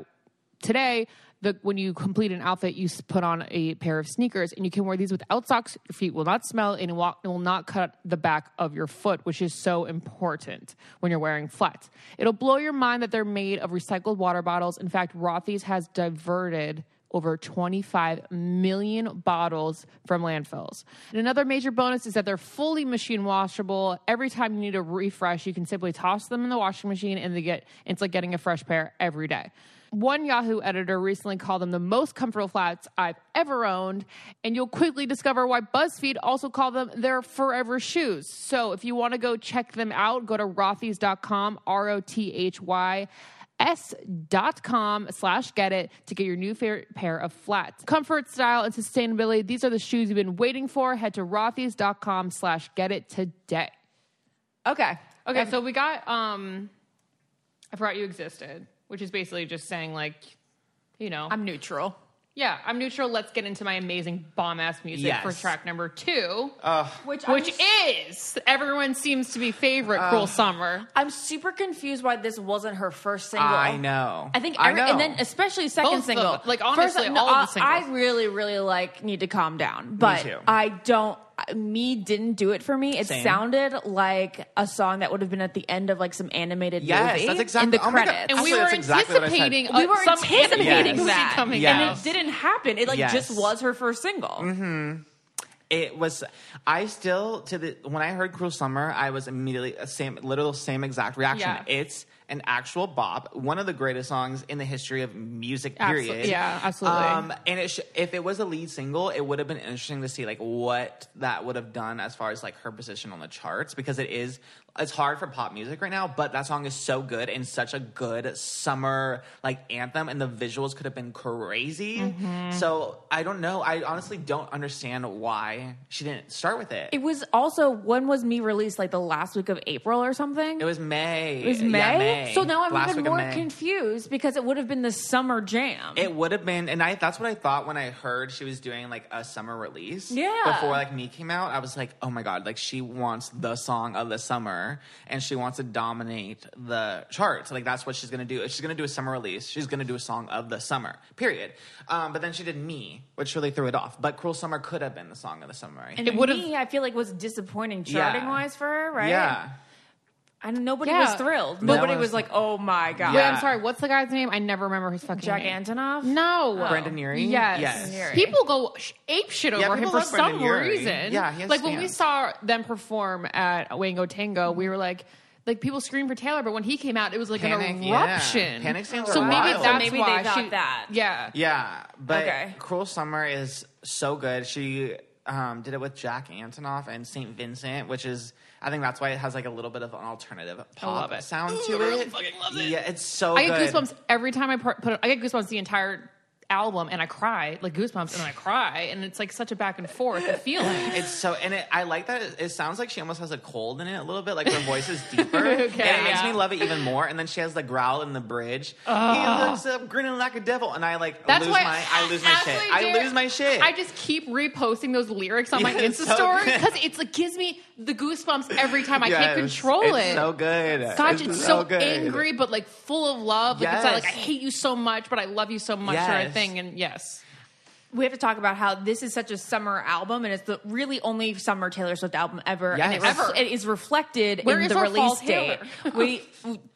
today the when you complete an outfit you put on a pair of sneakers and you can wear these without socks your feet will not smell and it will it will not cut the back of your foot which is so important when you're wearing flats it'll blow your mind that they're made of recycled water bottles in fact rothy's has diverted over 25 million bottles from landfills. And another major bonus is that they're fully machine washable. Every time you need a refresh, you can simply toss them in the washing machine and they get it's like getting a fresh pair every day. One Yahoo editor recently called them the most comfortable flats I've ever owned, and you'll quickly discover why BuzzFeed also called them their forever shoes. So if you want to go check them out, go to rothys.com, R O T H Y s.com slash get it to get your new favorite pair of flats. Comfort, style, and sustainability. These are the shoes you've been waiting for. Head to rothys.com slash get it today. Okay. Okay, so we got um I forgot you existed, which is basically just saying like, you know, I'm neutral. yeah, I'm neutral. Let's get into my amazing bomb ass music Yes. for track number two, Which which I'm, is everyone seems to be favorite "Cruel Summer." I'm super confused why this wasn't her first single. I know. I think I every, know. and then especially second Both of single. them. Like, honestly, First, all of the I- singles. I really, really like need to calm down, but too. I don't. Me didn't do it for me. It Same. sounded like a song that would have been at the end of like some animated Yes, movie that's exactly- in the oh my God. credits. And we Actually, were that's exactly what I anticipating We uh, were some anticipating animated movie that. coming Yes. and out. it didn't happen. It like Yes. just was her first single. It was. I still to the when I heard "Cruel Summer," I was immediately a same, literal same exact reaction. Yeah. It's an actual bop, one of the greatest songs in the history of music. Absol- Period. yeah, absolutely. Um, and it sh- if it was a lead single, it would have been interesting to see like what that would have done as far as like her position on the charts because it is it's hard for pop music right now, but that song is so good and such a good summer like anthem, and the visuals could have been crazy. Mm-hmm. So I don't know. I honestly don't understand why she didn't start with it. It was also when was me released? Like the last week of April or something. It was May. It was Yeah, May? May. So now I'm Last even more confused because it would have been the summer jam. It would have been, and I that's what I thought when I heard she was doing like a summer release. Yeah. Before like me came out, I was like, oh my god, like she wants the song of the summer, and she wants to dominate the charts. Like that's what she's gonna do. If she's gonna do a summer release, she's gonna do a song of the summer. Period. Um, but then she did me, which really threw it off. But Cruel Summer could have been the song of the summer. I and. It would've- me, I feel like was disappointing Yeah. charting wise for her, right? Yeah. And nobody Yeah. was thrilled. No Nobody was was- like, "Oh my god." Wait, I'm sorry. What's the guy's name? I never remember his fucking name. Jack name. Antonoff. No, Brendon Urie? Yes. Yes. Urie. People go sh- ape shit Yeah, over him people for love Brendon some Urie. reason. Yeah, he has like when we fans. saw them perform at Wango Tango, we were like. Like people screamed for Taylor, but when he came out, it was like Panic, an yeah. eruption. Panic stands so are maybe wild. that's So maybe they why thought she, that. Yeah, Yeah, but Okay. Cruel Summer is so good. She um, did it with Jack Antonoff and Saint Vincent, which is I think that's why it has like a little bit of an alternative pop sound Ooh, to I it. fucking love it. Yeah, it's so I get good. goosebumps every time I put. put it, I get goosebumps the entire album, and I cry like goosebumps, and then I cry, and it's like such a back and forth of feeling. It's so, and it, I like that. It, it sounds like she almost has a cold in it a little bit. Like her voice is deeper. Okay, and it makes yeah. me love it even more. And then she has the growl in the bridge. He looks up grinning like a devil, and I like That's lose why my, I lose my shit. I lose my shit. I just keep reposting those lyrics on my Yeah, Insta so story because it's like gives me the goosebumps every time. I can't control it's it. So good. Gosh, it's, so, good. angry, but like full of love. Like it's not like I hate you so much, but I love you so much, Yes. Thing. And yes, we have to talk about how this is such a summer album, and it's the really only summer Taylor Swift album ever. and it, Ever. it is reflected Where in is the release date. We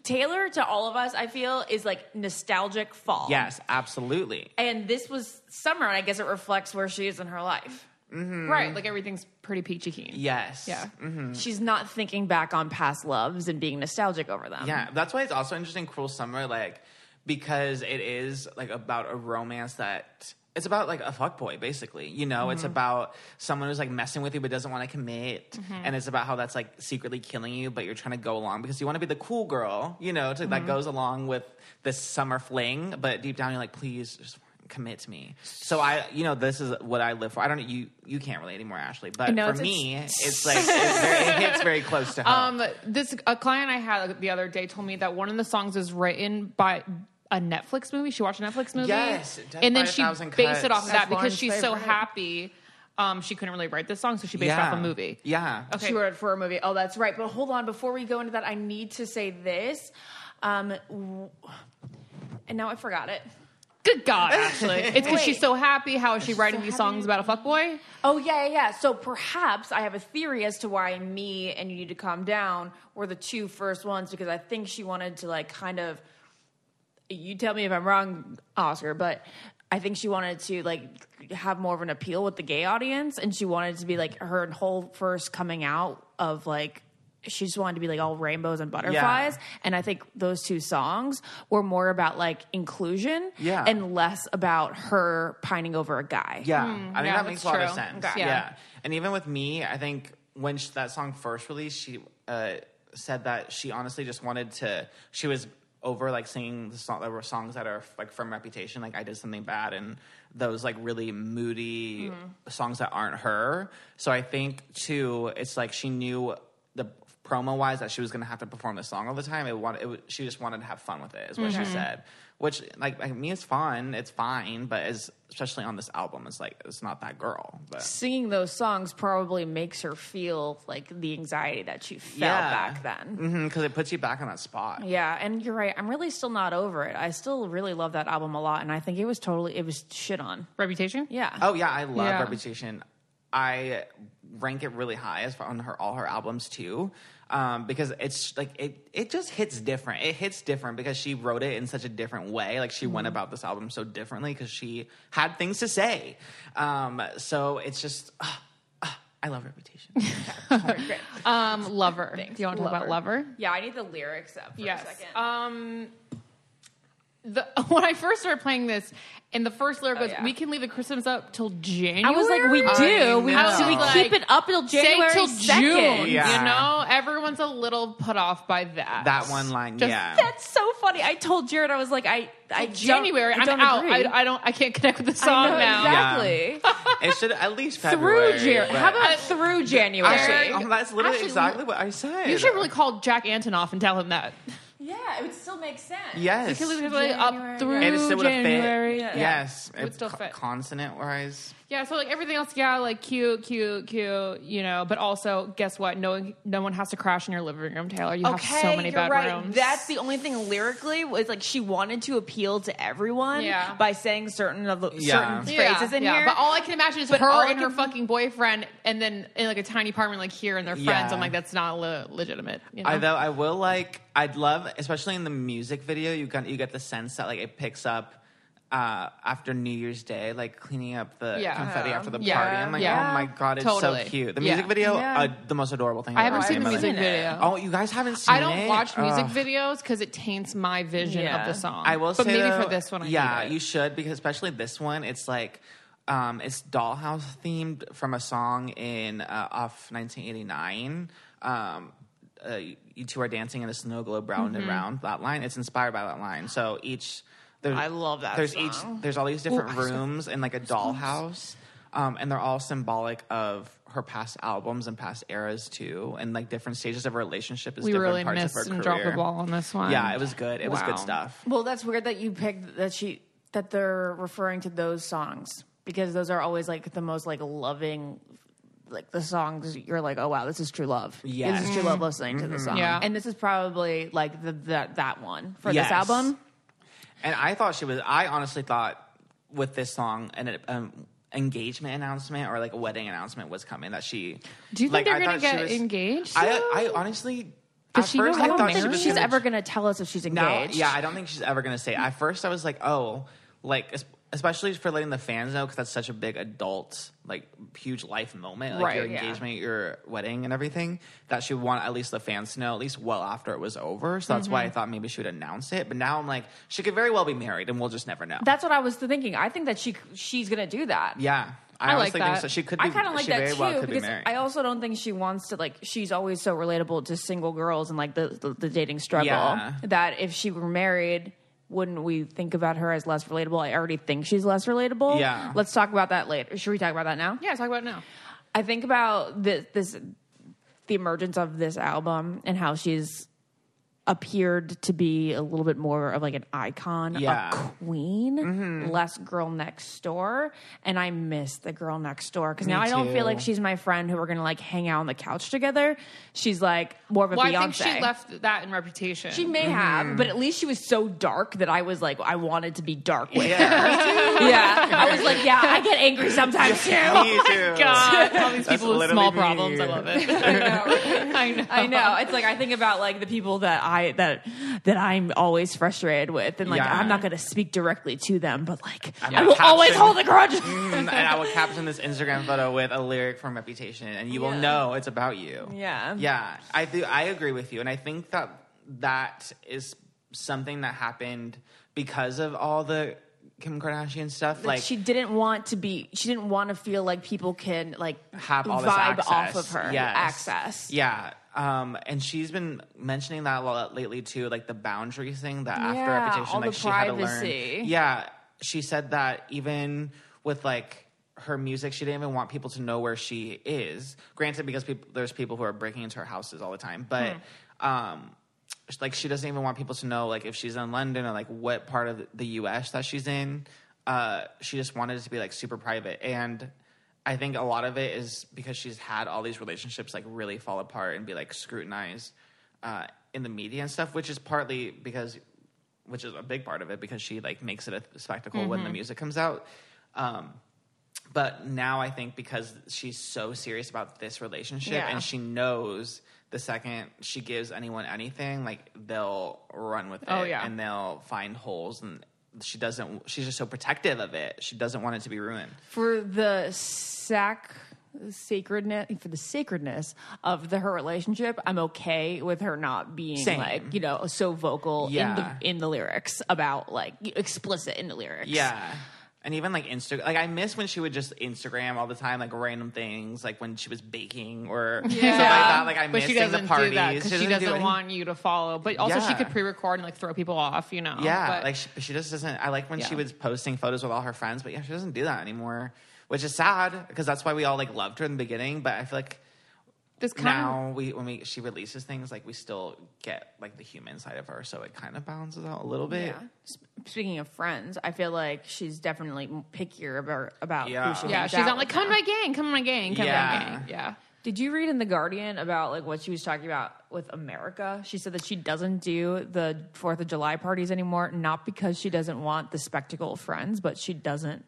Taylor to all of us, I feel, is like nostalgic fall. Yes, absolutely. and this was summer, and I guess it reflects where she is in her life. Mm-hmm. right. Like everything's pretty peachy keen. Yes. Yeah. Mm-hmm. She's not thinking back on past loves and being nostalgic over them. Yeah, that's why it's also interesting, Cruel Summer, like because it is like about a romance that it's about like a fuckboy, basically. You know, it's mm-hmm. about someone who's like messing with you but doesn't want to commit, mm-hmm. and it's about how that's like secretly killing you, but you're trying to go along because you want to be the cool girl, you know, to, that mm-hmm. goes along with this summer fling, but deep down you're like, please just commit to me. So I, you know, this is what I live for. I don't know you. You can't relate anymore, Ashley, but know, for it's- me, it's like it's very, it hits very close to home. Um, this a client I had the other day told me that one of the songs is written by a Netflix movie. She watched a Netflix movie, Yes, and then she Thousand based it off of That's that because Lauren's she's so happy. Um, she couldn't really write this song, so she based it off a movie. Yeah. Okay. She wrote it for a movie. Oh, that's right. But hold on, before we go into that, I need to say this. Um, w- and now I forgot it. Good God, actually, it's because she's so happy. How is she writing so these happy. songs about a fuckboy? Oh yeah, yeah, yeah. So perhaps I have a theory as to why me and you need to calm down were the two first ones because I think she wanted to like kind of. You tell me if I'm wrong, Oscar, but I think she wanted to like have more of an appeal with the gay audience, and she wanted to be like her whole first coming out of like. She just wanted to be like all rainbows and butterflies, and I think those two songs were more about like inclusion, Yeah. and less about her pining over a guy. Yeah, I think yeah, that that's makes a lot of sense. Okay. Yeah. Yeah. and even with me, I think when sh that song first released, she uh, said that she honestly just wanted to. She was over like singing the song. There were songs that are like from Reputation, like I did something bad, and those like really moody Hmm. songs that aren't her. So I think too, it's like she knew the promo wise that she was going to have to perform this song all the time. It wanted, it, she just wanted to have fun with it, is what Mm-hmm. she said. Which, like, like me, it's fun. It's fine, but as especially on this album, it's like it's not that girl. But singing those songs probably makes her feel like the anxiety that she felt Yeah. back then. Mm-hmm, because it puts you back on that spot. Yeah, and you're right. I'm really still not over it. I still really love that album a lot, and I think it was totally it was shit on. Reputation. Yeah. Oh yeah, I love Yeah. Reputation. I rank it really high as far on her all her albums too, um, because it's like it it just hits different. It hits different because she wrote it in such a different way. Like she went about this album so differently because she had things to say. Um, so it's just. ah, I love Reputation. Um, Lover. Do you want to talk about Lover? Yeah, I need the lyrics up for Yes. a second. Um, the when I first started playing this, and the first lyric Oh, was, yeah. "We can leave the Christmas up till January." I was like, we do. We, know. do we Like, keep it up till January Say till 2nd? June. Yeah. You know, everyone's a little put off by that. that one line, Just yeah. That's so funny. I told Jared, I was like, I, I don't- January. I don't I'm out. I, I don't. I can't connect with the I song know, now. exactly. it should at least February. through January. How about through January? Actually, oh, that's literally Actually, exactly what I said. You should really call Jack Antonoff and tell him that. Yeah, it would still make sense. Yes. Because it's like up January, through and it still would have fit. January. Yeah. Yes. It would still fit. Consonant wise. Yeah, so like everything else, yeah, like cute, cute, cute, you know. But also, guess what? No, one- no one has to crash in your living room, Taylor. You Okay, have so many you're right. bedrooms. That's the only thing lyrically was like she wanted to appeal to everyone Yeah. by saying certain of the Yeah. certain Yeah, phrases in yeah. here. But all I can imagine is But all her I and her fucking boyfriend, and then in like a tiny apartment like here, and their friends. Yeah. I'm like, that's not le- legitimate. You know? I though I will like I'd love especially in the music video you got you get the sense that like it picks up uh, after New Year's Day, like cleaning up the Yeah. confetti after the Yeah. party. I'm like, Yeah. oh my god, it's Totally. so cute. The Yeah. music video, Yeah. uh, the most adorable thing. I I've haven't ever seen in the music life. video. Oh, you guys haven't seen it. I don't watch music Ugh. videos because it taints my vision Yeah. of the song. I will but say, maybe though, for this one, I yeah, you should because especially this one, it's like um, it's dollhouse themed from a song in uh, off 1989. Um, uh, you two are dancing in a snow globe round Mm-hmm. and round. That line, it's inspired by that line. So each, there's, I love that There's song. each, there's all these different Ooh, rooms in like a dollhouse. Um, and they're all symbolic of her past albums and past eras too, and like different stages of her relationship. Is we different really parts missed of her and career. dropped the ball on this one. Yeah, it was good. It was good stuff. well, that's weird that you picked that she that they're referring to those songs because those are always like the most like loving like the songs you're like oh wow this is true love Yes. this is true love listening to the song Yeah. and this is probably like the that that one for Yes. this album And I thought she was. I honestly thought with this song an um, engagement announcement or like a wedding announcement was coming. That she. Do you think like, they're I gonna get was- engaged? I I honestly. Does she know first, how I to thought marry? she was she's gonna- ever gonna tell us if she's engaged yeah, I don't think she's ever gonna say. At first, I was like, oh, like especially for letting the fans know because that's such a big adult, like huge life moment, like Right, your yeah. engagement, your wedding, and everything. That she would want at least the fans to know at least well after it was over. So that's why Mm-hmm. I thought maybe she would announce it. But now I'm like, she could very well be married, and we'll just never know. that's what I was thinking I think that she she's gonna do that yeah, I, I like that. so. She could. Be, I kind of like that too well could be because. I also don't think she wants to like. She's always so relatable to single girls and like the the, the dating struggle. Yeah. That if she were married, wouldn't we think about her as less relatable? I already think she's less relatable. Yeah. Let's talk about that later. Should we talk about that now? yeah, talk about it now. I think about this, this the emergence of this album and how she's appeared to be a little bit more of like an icon, Yeah. a queen, less girl next door. And I miss the girl next door because now I don't feel like she's my friend who we're gonna like hang out on the couch together. She's like more of a Well, Beyonce. I think she left that in Reputation. She may Mm-hmm. have, but at least she was so dark that I was like, I wanted to be dark with her. yeah, I was like, yeah, I get angry sometimes too. Me too. God, all these That's people with small me. problems. I love it. I know. I know. It's like I think about like the people that I that that I'm always frustrated with, and like Yeah. I'm not going to speak directly to them, but like I'm I will always hold a grudge. Mm, and I will caption this Instagram photo with a lyric from Reputation, and you will know it's about you. Yeah. yeah. I do. I agree with you, and I think that that is something that happened because of all the Kim Kardashian stuff. Like she didn't want to be. She didn't want to feel like people can like have all vibe off of her. Yes. Access. Yeah. Um, and she's been mentioning that a lot lately too, like the boundary thing that after Yeah, reputation, all like she had to learn. Yeah. She said that even with like her music, she didn't even want people to know where she is. Granted, because people, there's people who are breaking into her houses all the time, but Hmm. um, like she doesn't even want people to know like if she's in London or like what part of the U.S. that she's in. Uh, she just wanted it to be like super private, and I think a lot of it is because she's had all these relationships like really fall apart and be like scrutinized uh, in the media and stuff, which is partly because, which is a big part of it because she like makes it a spectacle when Mm-hmm. the music comes out. Um, but now I think because she's so serious about this relationship Yeah. and she knows the second she gives anyone anything, like they'll run with it Oh, yeah. and they'll find holes and she doesn't she's just so protective of it. She doesn't want it to be ruined. For the sack sacredness for the sacredness of the her relationship. I'm okay with her not being Same. like you know so vocal in the in the lyrics about like explicit in the lyrics. Yeah. And even like Instagram, like I miss when she would just Instagram all the time, like random things, like when she was baking or something like that. Like I miss she seeing the parties. do that because she doesn't any- want you to follow. But also, she could pre-record and like throw people off. You know. Yeah, But- like she, she just doesn't. I like when she was posting photos with all her friends, but yeah, she doesn't do that anymore, which is sad because that's why we all like loved her in the beginning. But I feel like this kind of now we when we she releases things, like we still get like the human side of her, so it kind of balances out a little bit. Yeah. Speaking of friends, I feel like she's definitely pickier about about Yeah. who she yeah. She's not like with come to my gang, come to my gang, come to my gang. Yeah. Did you read in the Guardian about like what she was talking about with America? She said that she doesn't do the Fourth of July parties anymore, not because she doesn't want the spectacle of friends, but she doesn't.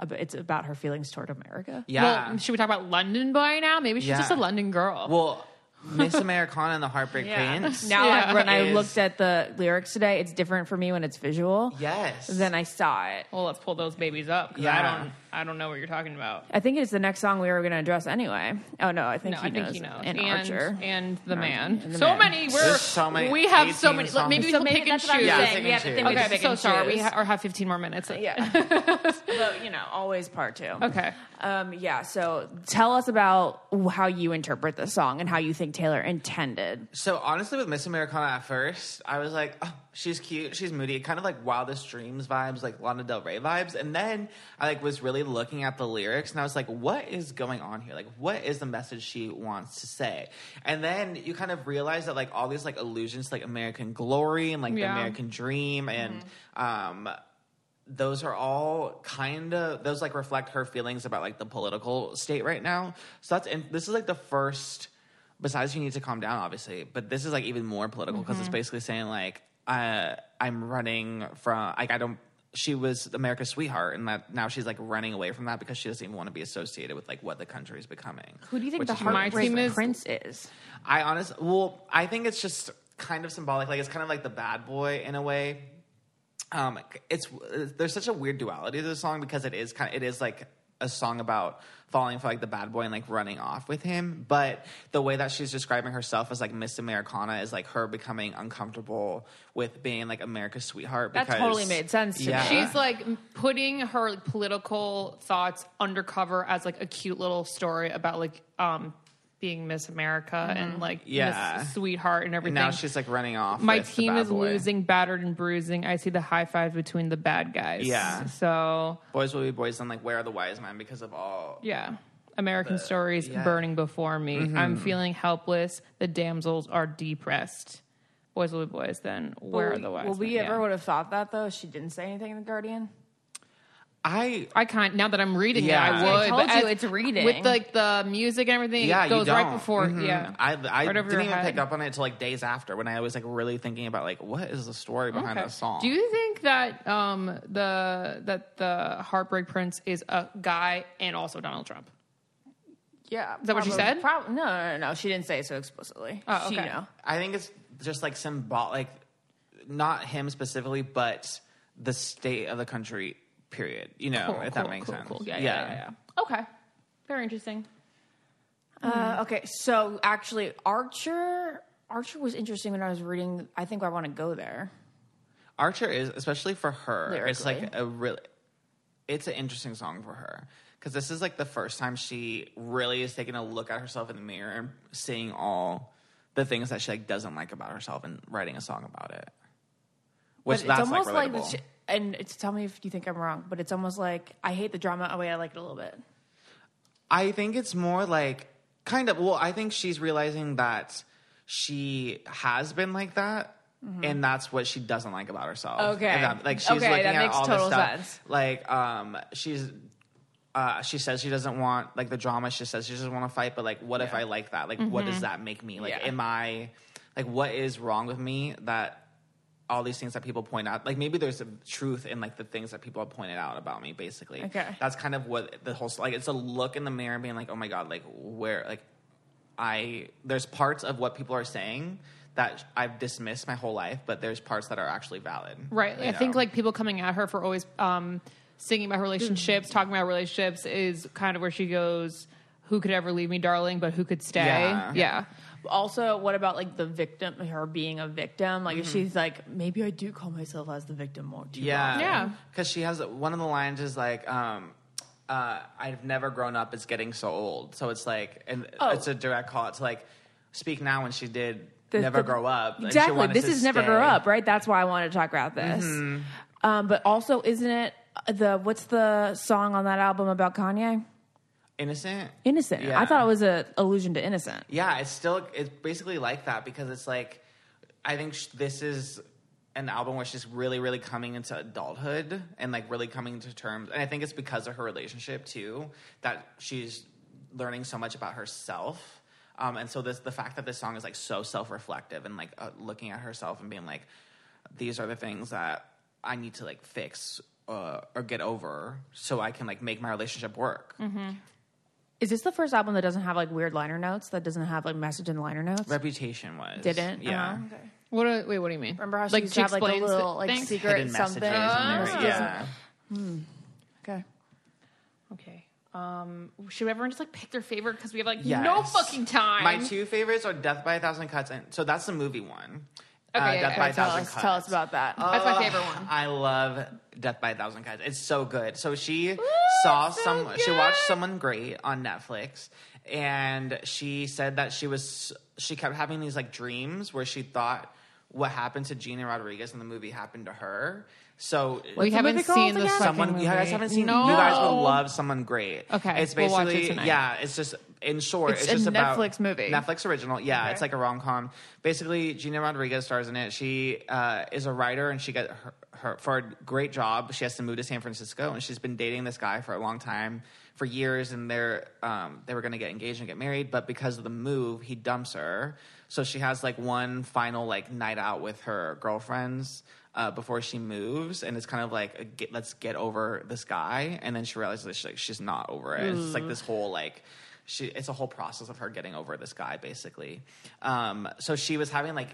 Ab- It's about her feelings toward America. Yeah. Well, should we talk about London Boy now? Maybe she's Yeah. just a London girl. Well, Miss Americana and the Heartbreak Prince. Now, Yeah. I, when I looked at the lyrics today, it's different for me when it's visual. Yes. Then I saw it. well, let's pull those babies up. 'cause I Yeah. don't. I don't know what you're talking about. I think it's the next song we were going to address anyway. Oh no, I think No, he I think he knows. And, And, Archer. and the man. and the so man. many. We're so many- we have so many. songs. Maybe So we'll maybe pick and that's what I'm choose. Yeah, saying. pick We and choose. Okay, so and sorry. We ha- or have 15 more minutes. Yeah. but, you know, always part two. Okay. Um, yeah. So tell us about how you interpret the song and how you think Taylor intended. So honestly, with Miss Americana at first, I was like, oh, she's cute, she's moody, kind of like Wildest Dreams vibes, like Lana Del Rey vibes. And then I like was really looking at the lyrics, and I was like, what is going on here? Like, what is the message she wants to say? And then you kind of realize that like all these like allusions to like American glory and like the American dream and um those are all kind of those like reflect her feelings about like the political state right now. So that's and this is like the first. Besides, you need to calm down, obviously, but this is like even more political because it's basically saying like uh, I'm running from like I don't. She was America's sweetheart, and that now she's like running away from that because she doesn't even want to be associated with like what the country is becoming. Who do you think the is Heartbreak team is- Prince is? I honestly, well, I think it's just kind of symbolic. Like it's kind of like the bad boy in a way. Um, it's there's such a weird duality to the song because it is kind of it is like a song about falling for like the bad boy and like running off with him. But the way that she's describing herself as like Miss Americana is like her becoming uncomfortable with being like America's sweetheart. That totally made sense to me. She's like putting her like, political thoughts undercover as like a cute little story about like um being Miss America and mm-hmm. like Yeah. Miss Sweetheart and and everything. now she's like running off. My with the team bad is boy. losing, battered and bruising. I see the high five between the bad guys. Yeah. So Boys will be boys, and like where are the wise men because of all yeah. American stories yeah. burning before me. I'm mm-hmm. feeling helpless. The damsels are depressed. Boys will be boys. Then where are the wise? Men? Well, we men? ever would have thought that though. She didn't say anything in the Guardian. I I can't now that I'm reading Yeah. it. I I would. told but you as- it's reading. with like the music and everything. Yeah, it goes you right don't. before. Mhm. Yeah, I, I Right didn't even head. pick up on it until like days after when I was like really thinking about like what is the story behind Okay. this song. Do you think that um the that the Heartbreak Prince is a guy and also Donald Trump? Yeah, Is that what she said? Prob- no, no, no, no. She didn't say it so explicitly. Oh, She okay. know. I think it's just like symbolic, like not him specifically, but the state of the country. Period. You know, Cool, if cool, that makes cool, sense. cool. Yeah, yeah, yeah, yeah. Okay, very interesting. Uh, okay, so actually, Archer, Archer was interesting when I was reading. I think I want to go there. Archer is especially for her. It's like a really, it's an interesting song for her because this is like the first time she really is taking a look at herself in the mirror and seeing all the things that she like doesn't like about herself and writing a song about it. Which but that's it's almost like like, relatable. And it's tell me if you think I'm wrong, but it's almost like I hate the drama. Oh wait, I like it a little bit. I think it's more like kind of. Well, I think she's realizing that she has been like that. And that's what she doesn't like about herself. Mm-hmm. Okay. And that- like she's Okay, looking that at makes all total this stuff. sense. Like, um, she's uh, she says she doesn't want like the drama. She says she doesn't want to fight. But like, what if I like that? Like, what does that make me? Like, Mm-hmm. Yeah. am I like what is wrong with me that all these things that people point out like maybe there's a truth in like the things that people have pointed out about me basically Okay. that's kind of what the whole like it's a look in the mirror being like oh my god like where like i there's parts of what people are saying that i've dismissed my whole life but there's parts that are actually valid Right. I think like people coming at her for always um, singing about relationships, talking about relationships is kind of where she goes. who could ever leave me, darling, but who could stay. Yeah. yeah. Also, what about like the victim, her being a victim? Like, Mm-hmm. she's like, maybe I do call myself as the victim more too. Yeah. Yeah. Because she has one of the lines is like, um, uh, I've never grown up. It's getting so old. So it's like, and Oh. it's a direct call to like, speak now when she did The- never the- grow up. Exactly. This to is never grow up, right? That's why I wanted to talk about this. Mm-hmm. Um, but also, isn't it the what's the song on that album about Kanye? Innocent. Innocent. Yeah. I thought it was a allusion to Innocent. Yeah, it's still it's basically like that because it's like I think sh- this is an album where she's really really coming into adulthood and like really coming to terms and I think it's because of her relationship too that she's learning so much about herself. Um, and so this the fact that this song is like so self-reflective and like uh, looking at herself and being like these are the things that I need to like fix uh, or get over so I can like make my relationship work. Is this the first album that doesn't have like weird liner notes? That doesn't have like message in liner notes? Reputation was Didn't? yeah. Uh-huh. Okay. What? Do, wait, what do you mean? Remember how she like used to have like a little like thing? secret Hidden something? messages in there. Ah. Okay. Okay. Um, should everyone just like pick their favorite because we have like Yes. no fucking time? My two favorites are Death by a Thousand Cuts, and so that's the movie one. Okay, uh, yeah, Death yeah. by a Tell Thousand us, Cuts. tell us about that. That's my Oh, favorite one. I love Death by a Thousand Cuts. It's so good. So she saw some. She watched someone great on Netflix, and she said that she was. She kept having these like dreams where she thought what happened to Gina Rodriguez in the movie happened to her. So we haven't seen the someone movie. you guys haven't seen No. you guys would love someone great Okay, it's we'll watch it basically yeah it's just in short It's it's, a just about Netflix movie. netflix original yeah Okay. it's like a rom-com basically gina rodriguez stars in it she uh, is a writer and she got her, her for a great job she has to move to san francisco and she's been dating this guy for a long time for years and they're um, they were going to get engaged and get married but because of the move he dumps her so she has like one final like night out with her girlfriends uh, before she moves, and it's kind of like a get, let's get over this guy, and then she realizes that she, like, she's not over it. It's like this whole like she it's a whole process of her getting over this guy basically. Um, so she was having like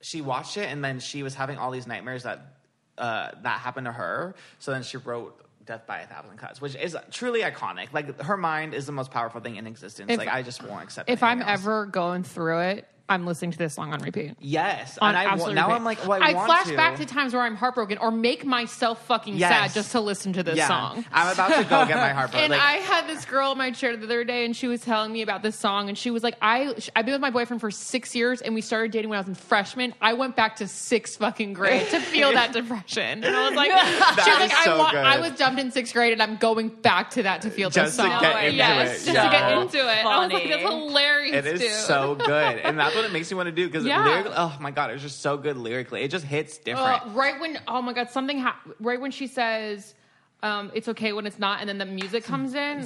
she watched it, and then she was having all these nightmares that uh, that happened to her. So then she wrote. Death by a Thousand Cuts, which is truly iconic. Like her mind is the most powerful thing in existence. If- like I just won't accept. It. If I'm else. ever going through it, I'm listening to this song on repeat. yes, On and I, absolute now repeat. I'm like, well, I, I want flash to. back to times where I'm heartbroken or make myself fucking Yes. sad just to listen to this yeah, song. I'm about to go get my heart broken. And Like, I had this girl in my chair the other day, and she was telling me about this song, and she was like, "I I've been with my boyfriend for six years, and we started dating when I was in freshman. I went back to sixth fucking grade to feel that depression." And I was like, "She was like, is I, so wa- good. I was dumped in sixth grade, and I'm going back to that to feel Just this to song. get into yes, it. just to get into it. I was like, that's hilarious. It is dude. so good, and that's what it makes me want to do because Yeah. lyrically, oh my god, it's just so good lyrically. It just hits different. Uh, right when oh my god something ha- right when she says um, it's okay when it's not and then the music comes in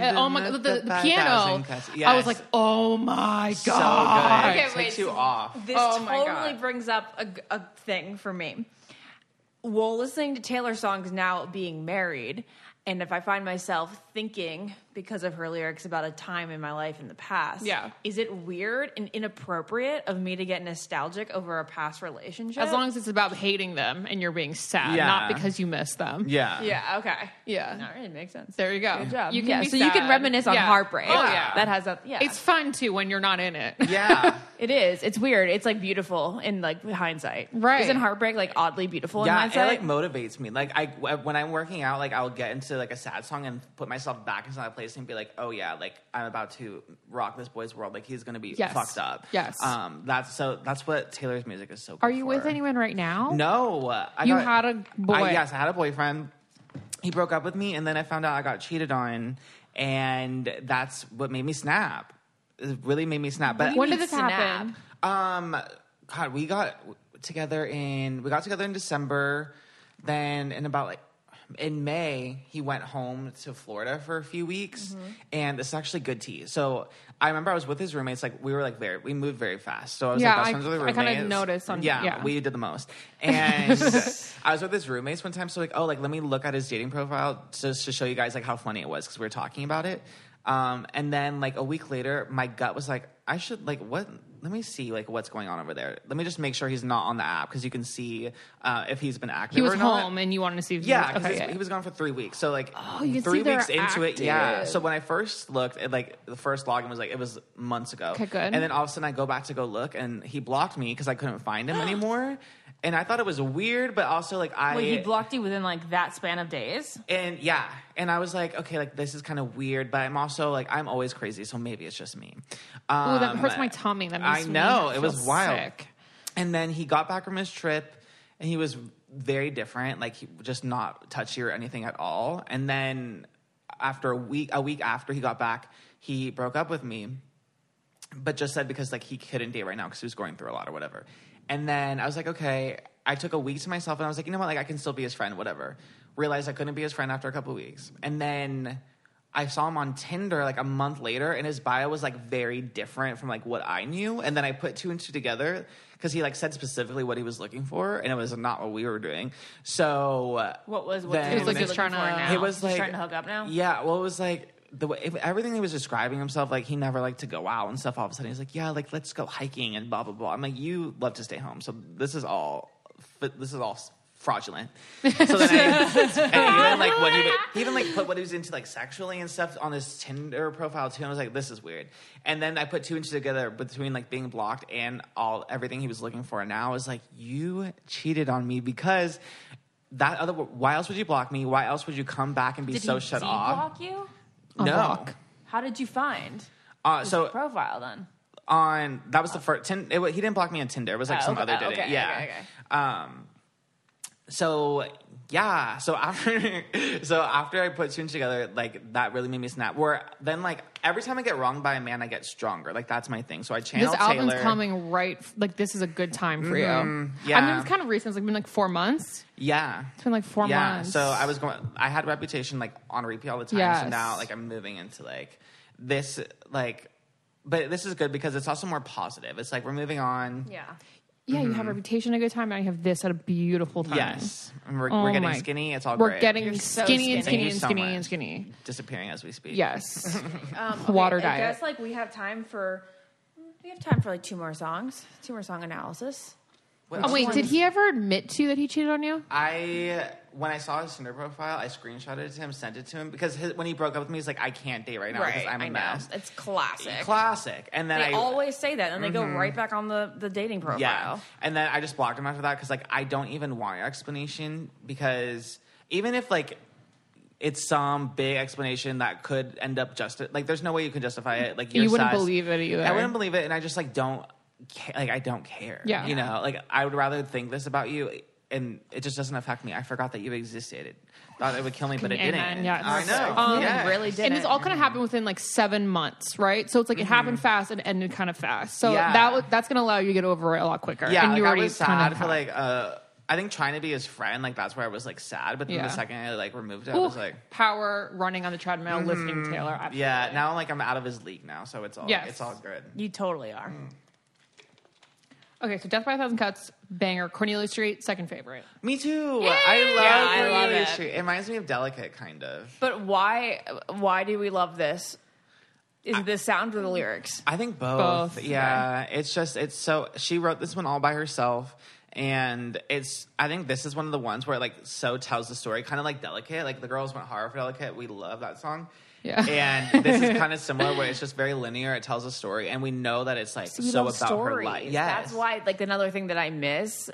Uh, oh my god the, the piano I was like oh my so god good. Okay, It wait, takes you off. This Oh totally brings up a, a thing for me. Well, listening to Taylor songs now being married, and if I find myself thinking because of her lyrics about a time in my life in the past, Yeah. is it weird and inappropriate of me to get nostalgic over a past relationship? as long as it's about hating them and you're being sad Yeah. not because you miss them Yeah, yeah, okay, Yeah. no, it makes sense. there you go Good job. you can yeah, be so you can reminisce on Yeah. heartbreak. oh yeah that has a yeah. it's fun too when you're not in it yeah. it is. It's weird. It's like beautiful in like hindsight. Right. Isn't heartbreak like oddly beautiful in Yeah, it hindsight? like motivates me. Like I, when I'm working out, like I'll get into like a sad song and put myself back into that place and be like, oh yeah, like I'm about to rock this boy's world. Like he's gonna be Yes. fucked up. Yes. Um. That's so. That's what Taylor's music is so. Good are you with anyone right now No. I You got- had a boy. I, yes, I had a boyfriend. He broke up with me, and then I found out I got cheated on, and that's what made me snap. It really made me snap. But when did this snap? happen um, God, we got together in we got together in December. Then in about like in May, he went home to Florida for a few weeks, Mm-hmm. and it's actually good tea. So I remember I was with his roommates. Like we were like very we moved very fast. So I was Yeah, like best I- friends with the I roommates. kinda noticed on- yeah, yeah. we did the most. And I was with his roommates one time. So like oh like let me look at his dating profile just to show you guys like how funny it was because we were talking about it. Um, and then like a week later, my gut was like, I should like what let me see like what's going on over there. Let me just make sure he's not on the app because you can see uh, if he's been active. He was or not. home, and you wanted to see if he Yeah, was, okay, he was gone for three weeks. So like Oh, you can three see they're weeks into it, yeah. active. So when I first looked, it, like the first login was like it was months ago. Okay, good. And then all of a sudden I go back to go look, and he blocked me because I couldn't find him anymore. And I thought it was weird, but also like I Wait, he blocked you within like that span of days. and yeah, and I was like, okay, like this is kind of weird, but I'm also like I'm always crazy, so maybe it's just me. Um, Ooh, that hurts my tummy. That I know it was wild. sick. And then he got back from his trip, and he was very different, like he just not touchy or anything at all. And then after a week, a week after he got back, he broke up with me, but just said because like he couldn't date right now because he was going through a lot or whatever. And then I was like, okay. I took a week to myself, and I was like, you know what, like I can still be his friend, whatever. Realized I couldn't be his friend after a couple of weeks, and then. I saw him on Tinder like a month later, and his bio was like very different from like what I knew. And then I put two and two together because he like said specifically what he was looking for, and it was not what we were doing. So What was what Then- he was like just trying to- now? it was like trying to hook up now. Yeah, well, it was like the way, if everything he was describing himself like he never liked to go out and stuff. All of a sudden, he's like, "Yeah, like let's go hiking and blah blah blah." I'm like, "You love to stay home, so this is all this is all fraudulent." So then, I, even like what he, he even like put what he was into like sexually and stuff on his Tinder profile too. And I was like, "This is weird." And then I put two and two together between like being blocked and all everything he was looking for. And now I was like, "You cheated on me because." That other, why else would you block me? Why else would you come back and be Did so shut off? block you? No. block. How did you find Uh, his so profile then? on that was the first. Tin, it, he didn't block me on Tinder. It was like Oh, some okay. other Oh, did it. okay, Yeah. okay, okay. Um. So yeah. So after so after I put two and together, like that really made me snap. Where then like every time I get wronged by a man, I get stronger. Like that's my thing. So I channel This album's Taylor. coming right. Like this is a good time for you. yeah. I mean, it's kind of recent. It's like been like four months. Yeah. It's been like four yeah. months. So I was going. I had reputation like on repeat all the time. So Yes. now like I'm moving into like this like. But this is good because it's also more positive. It's like we're moving on. Yeah. Yeah, you have a reputation at a good time, and you have this at a beautiful time. Yes, and we're, Oh we're getting my- skinny. It's all We're great. getting You're so skinny and skinny. skinny Thank you and so skinny much. and skinny. disappearing as we speak. Yes. Um, Water I diet. guess like we have time for we have time for like two more songs, two more song analysis. What- oh wait, did he ever admit to you that he cheated on you? I when I saw his Tinder profile, I screenshotted it to him, sent it to him because his, when he broke up with me, he's like, "I can't date right now because I'm a I know. mess." It's classic. Classic. And then They I always say that, and they go mm-hmm. right back on the the dating profile. yeah, and then I just blocked him after that because like I don't even want your explanation because even if like it's some big explanation that could end up just like there's no way you can justify it. Like You wouldn't size- believe it either. I wouldn't believe it, and I just like don't ca- like I don't care. Yeah. you know, like I would rather think this about you, and it just doesn't affect me. I forgot that you existed. It thought it would kill me, but it Amen. didn't. Yeah, I it's- know. Um, yeah. really did. And it's all kind of happened within like seven months, right? So it's like it happened fast and ended kind of fast. So Mm-hmm. Yeah. that w- that's going to allow you to get over it a lot quicker. Yeah, and like, you I already was kind sad of for like uh, I think trying to be his friend, like that's where I was like sad. But then Yeah. the second I like removed it, I was like, power running on the treadmill, listening to Taylor. Absolutely. yeah. Now like I'm out of his league now, so it's all Yes. it's all good. you totally are. Okay, so Death by a Thousand Cuts, banger. Cornelia Street, second favorite. Me too. I love Yeah, I love Cornelia it. Street. It reminds me of Delicate, kind of. But why? Why do we love this? Is it the sound or the lyrics? I think both. Both, Yeah, it's just it's so she wrote this one all by herself, and it's I think this is one of the ones where it like so tells the story, kind of like Delicate. Like the girls went hard for Delicate. We love that song. Yeah. And this is kind of similar, where it's just very linear. It tells a story, and we know that it's like We so love about her life. Yes. That's why, like, another thing that I miss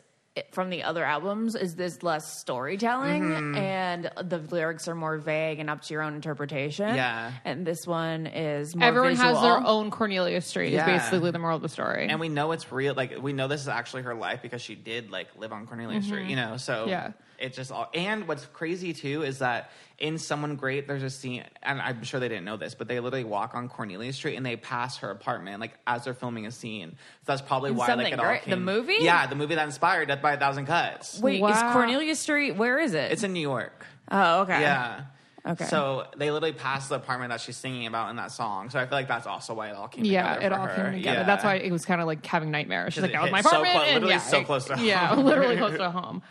from the other albums is this less storytelling Mm-hmm. and the lyrics are more vague and up to your own interpretation. Yeah. And this one is more Everyone has their own Cornelia Street, Yeah. is basically the moral of the story. and we know it's real. Like we know this is actually her life because she did like live on Cornelia Street. You know, so Yeah. It just all. And what's crazy too is that in Someone Great, there's a scene, and I'm sure they didn't know this, but they literally walk on Cornelia Street and they pass her apartment like as they're filming a scene. So that's probably In why like it all Great? The came. movie? Yeah, the movie that inspired Death by a Thousand Cuts. Wait, is Cornelia Street, where is it? It's in New York. oh, okay. Yeah. Okay. So they literally passed the apartment that she's singing about in that song. So I feel like that's also why it all came yeah, together. it for all her. came together. Yeah. That's why it was kind of like having nightmares. She's like, it that was my hit so apartment. close- and literally yeah, so close to Yeah, home. literally close to home.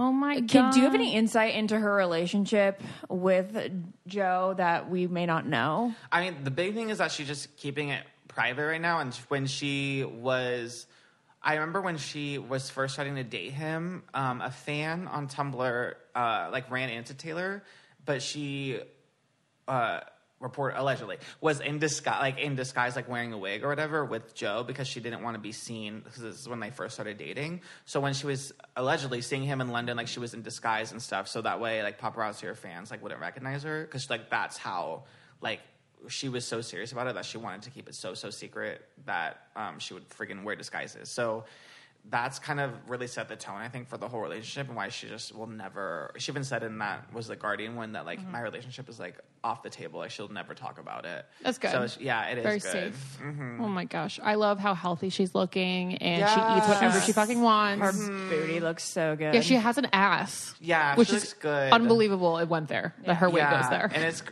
Oh my god! Can, do you have any insight into her relationship with Joe that we may not know? I mean, the big thing is that she's just keeping it private right now. And when she was, I remember when she was first starting to date him, um, a fan on Tumblr uh, like ran into Taylor, but she uh, report allegedly was in disguise, like in disguise, like wearing a wig or whatever with Joe because she didn't want to be seen because this is when they first started dating. So when she was allegedly seeing him in London, like she was in disguise and stuff, so that way like paparazzi or fans like wouldn't recognize her because like that's how like she was so serious about it that she wanted to keep it so so secret that um, she would friggin' wear disguises. So that's kind of really set the tone, I think, for the whole relationship and why she just will never. She even said in that was the Guardian one that like my relationship is like off the table. Like she'll never talk about it. That's good. So it's- yeah, it is Very good. safe. Mm-hmm. Oh my gosh, I love how healthy she's looking, and she eats whatever she fucking wants. Her booty looks so good. yeah, she has an ass. Yeah, which she is good. unbelievable. It went there. That her weight goes there. and it's.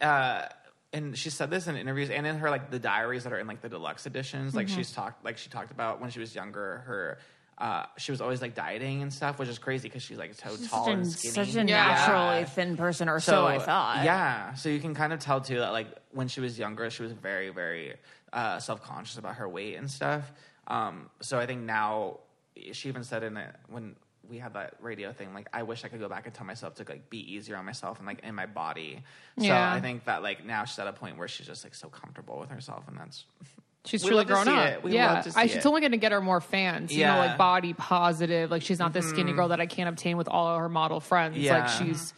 Uh, and she said this in interviews and in her like the diaries that are in like the deluxe editions. Like Mm-hmm. she's talked, like she talked about when she was younger, her. Uh, she was always like dieting and stuff, which is crazy because she's like so tall such, and skinny. such a Yeah. naturally thin person, or so, I thought. Yeah, so you can kind of tell too that like when she was younger, she was very, very uh, self conscious about her weight and stuff. Um, so I think now she even said in it when we had that radio thing, like I wish I could go back and tell myself to like be easier on myself and like in my body. So Yeah. I think that like now she's at a point where she's just like so comfortable with herself, and that's She's We truly grown up. it. Yeah, love to see I, it. she's only going to get her more fans. You know, Yeah. Mm-hmm. like body positive. Like she's not this skinny girl that I can't obtain with all of her model friends. Yeah. Like she's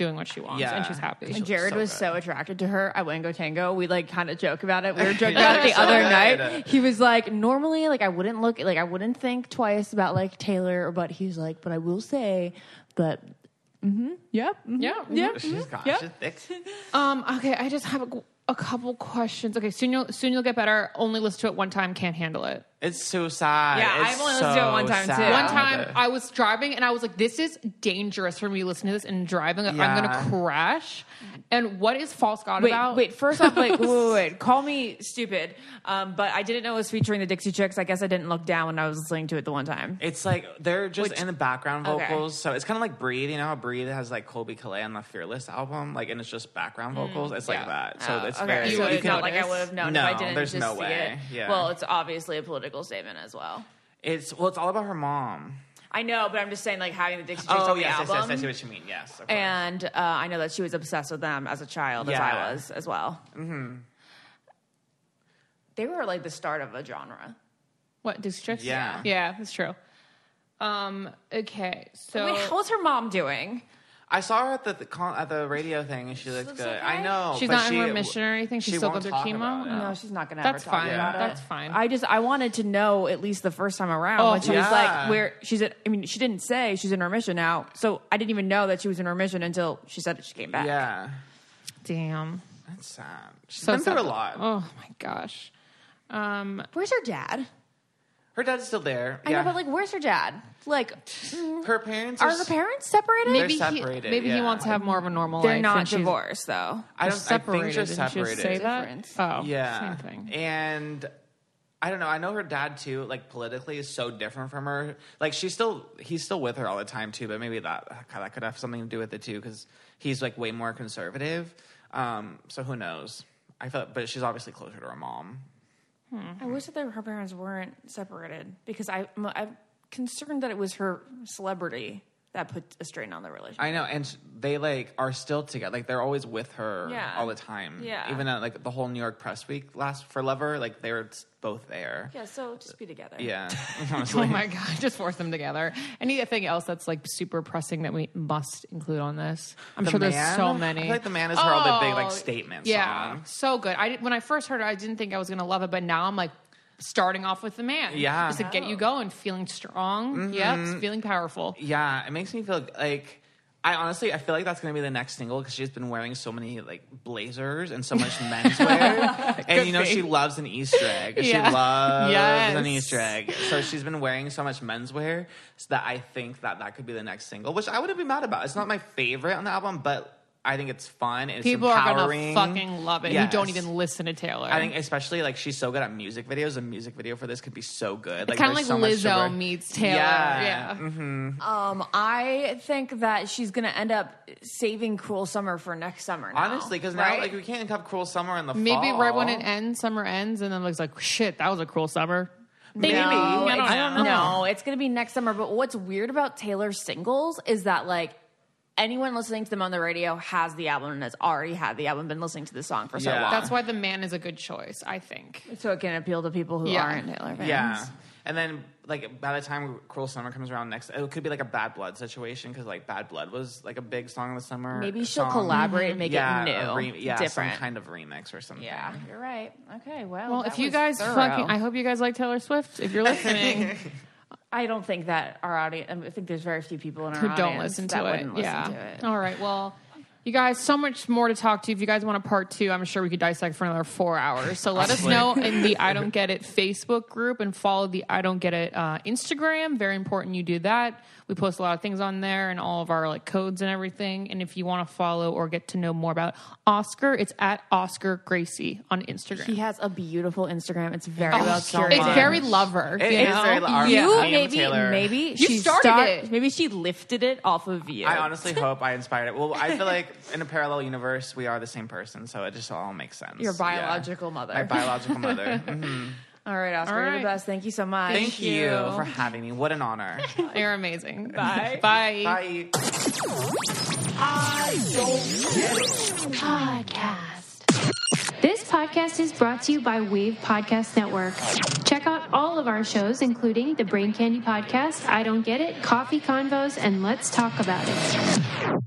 doing what she wants Yeah. and she's happy. And Jared so was good. so attracted to her at Wango Tango. We like kind of joke about it. We were joking about it the So other good. night. He was like, normally, like I wouldn't look, like I wouldn't think twice about like Taylor, but he's like, but I will say that. Mm-hmm, yep. mhm, Yeah, Yep. she's got yeah. she's thick. Um. Okay. I just have a, a couple questions. Okay. Soon you'll soon you'll get better. Only listen to it one time. Can't handle it. It's so sad. Yeah, It's I've only listened to it one time, too. One time I was driving and I was like, "This is dangerous for me listening to this and driving. I'm gonna crash." And what is false god Wait, about? wait. First off, like, wait, wait, wait. Call me stupid, um, but I didn't know it was featuring the Dixie Chicks. I guess I didn't look down when I was listening to it the one time. It's like they're just Which- in the background okay. vocals, so it's kind of like Breathe. You know, how Breathe has like Colbie Caillat on the Fearless album, like, and it's just background vocals. It's like that. So Oh, it's okay. very. You so would it's not notice. like I would have known No, if I didn't there's just no see way. it. Yeah. Well, it's obviously a political statement as well. It's well, it's all about her mom. I know, but I'm just saying, like having the Dixie Chicks Oh on the yes, yes, album. yes, I see what you mean. Yes, of and uh, I know that she was obsessed with them as a child, as I was as well. Mm-hmm. They were like the start of a genre. what Dixie Chicks? Yeah. Yeah, that's true. Um. Okay. So Wait, how's her mom doing? I saw her at the, the con- at the radio thing, and she looked looks good. okay. I know She's but not in she- remission or anything? She's she still won't going through chemo? No, she's not gonna. That's ever talk fine. About it. That's fine. I just I wanted to know at least the first time around Oh, when she was like where she's at. I mean, she didn't say she's in remission now, so I didn't even know that she was in remission until she said that she came back. Yeah, Damn. that's sad. She's So been through a lot. Oh my gosh. Um. Where's her dad? Her dad's still there. I yeah. know, but like, where's her dad? Like, her parents are are her parents separated? Maybe separated, he maybe he wants to have more of a normal They're life. not and she's- divorced though. I they're don't. separated. I think they're Didn't she separated. say that? Oh, Yeah. Same thing. And I don't know. I know her dad too. Like politically, is so different from her. Like she's still he's still with her all the time too. But maybe that that could have something to do with it too because he's like way more conservative. Um, so who knows? I feel, but she's obviously closer to her mom. I wish that her parents weren't separated because I, I'm concerned that it was her celebrity that put a strain on the relationship. I know, and they like are still together. Like they're always with her Yeah. all the time. Yeah. Even at like the whole New York Press Week last for Lover, like they were both there. yeah, so just be together. Yeah. Oh my god! Just force them together. Anything else that's like super pressing that we must include on this? I'm The sure there's Man? so I many. feel like The Man is her all the big, like, Oh, statement Yeah, song. so good. I did, when I first heard it, I didn't think I was gonna love it, but now I'm like starting off with the man. Yeah. just to get you going, feeling strong. Mm-hmm. Yep, feeling powerful. Yeah, it makes me feel like I honestly I feel like that's gonna be the next single because she's been wearing so many like blazers and so much menswear, and you know be. she loves an Easter egg. She loves Yes. an Easter egg, so she's been wearing so much menswear so that I think that that could be the next single, which I wouldn't be mad about. It's not my favorite on the album, but I think it's fun. And it's People are gonna fucking love it. Who don't even listen to Taylor. I think especially like she's so good at music videos. A music video for this could be so good. it's kind of like there's so much to Lizzo work- meets Taylor. Yeah. Yeah. Um, I think that she's gonna end up saving Cruel Summer for next summer. Now, Honestly, because now right? like we can't have Cruel Summer in the fall. Maybe fall. right when it ends, summer ends, and then it's like, shit, that was a cruel summer. Maybe. No, I don't it's- know. No, it's going to be next summer. But what's weird about Taylor's singles is that like anyone listening to them on the radio has the album and has already had the album, been listening to the song for so Yeah. long. That's why the man is a good choice, I think. so it can appeal to people who Yeah. aren't Taylor fans. Yeah. And then, like, by the time Cruel Summer comes around next, it could be like a Bad Blood situation because, like, Bad Blood was like a big song in the summer. Maybe she'll song. collaborate and make yeah, it new, re- yeah, different. some kind of remix or something. Yeah, you're right. Okay, well, Well, that if you was guys thorough. fucking, I hope you guys like Taylor Swift. If you're listening, I don't think that our audience. I think there's very few people in our who audience don't listen that to it. wouldn't listen yeah. to it. All right. Well, you guys, so much more to talk to. If you guys want a part two, I'm sure we could dissect for another four hours. So let us know in the I Don't Get It Facebook group and follow the I Don't Get It uh, Instagram. Very important you do that. We post a lot of things on there and all of our like codes and everything. And if you want to follow or get to know more about Oscar, it's at Oscar Gracey on Instagram. He has a beautiful Instagram. It's very Oh, well so curated. it's very lover. It you is know? very our- you me maybe Taylor. maybe You she started start- it. Maybe she lifted it off of you. I honestly hope I inspired it. Well, I feel like in a parallel universe, we are the same person, so it just all makes sense. Your Yeah. biological mother. My biological mother. Mhm. All right, Oscar, All you're the best. Thank you so much. Thank you. you. for having me. What an honor. You're amazing. Bye. Bye. Bye. Podcast. This podcast is brought to you by Wave Podcast Network. Check out all of our shows, including the Brain Candy Podcast, I Don't Get It, Coffee Convos, and Let's Talk About It.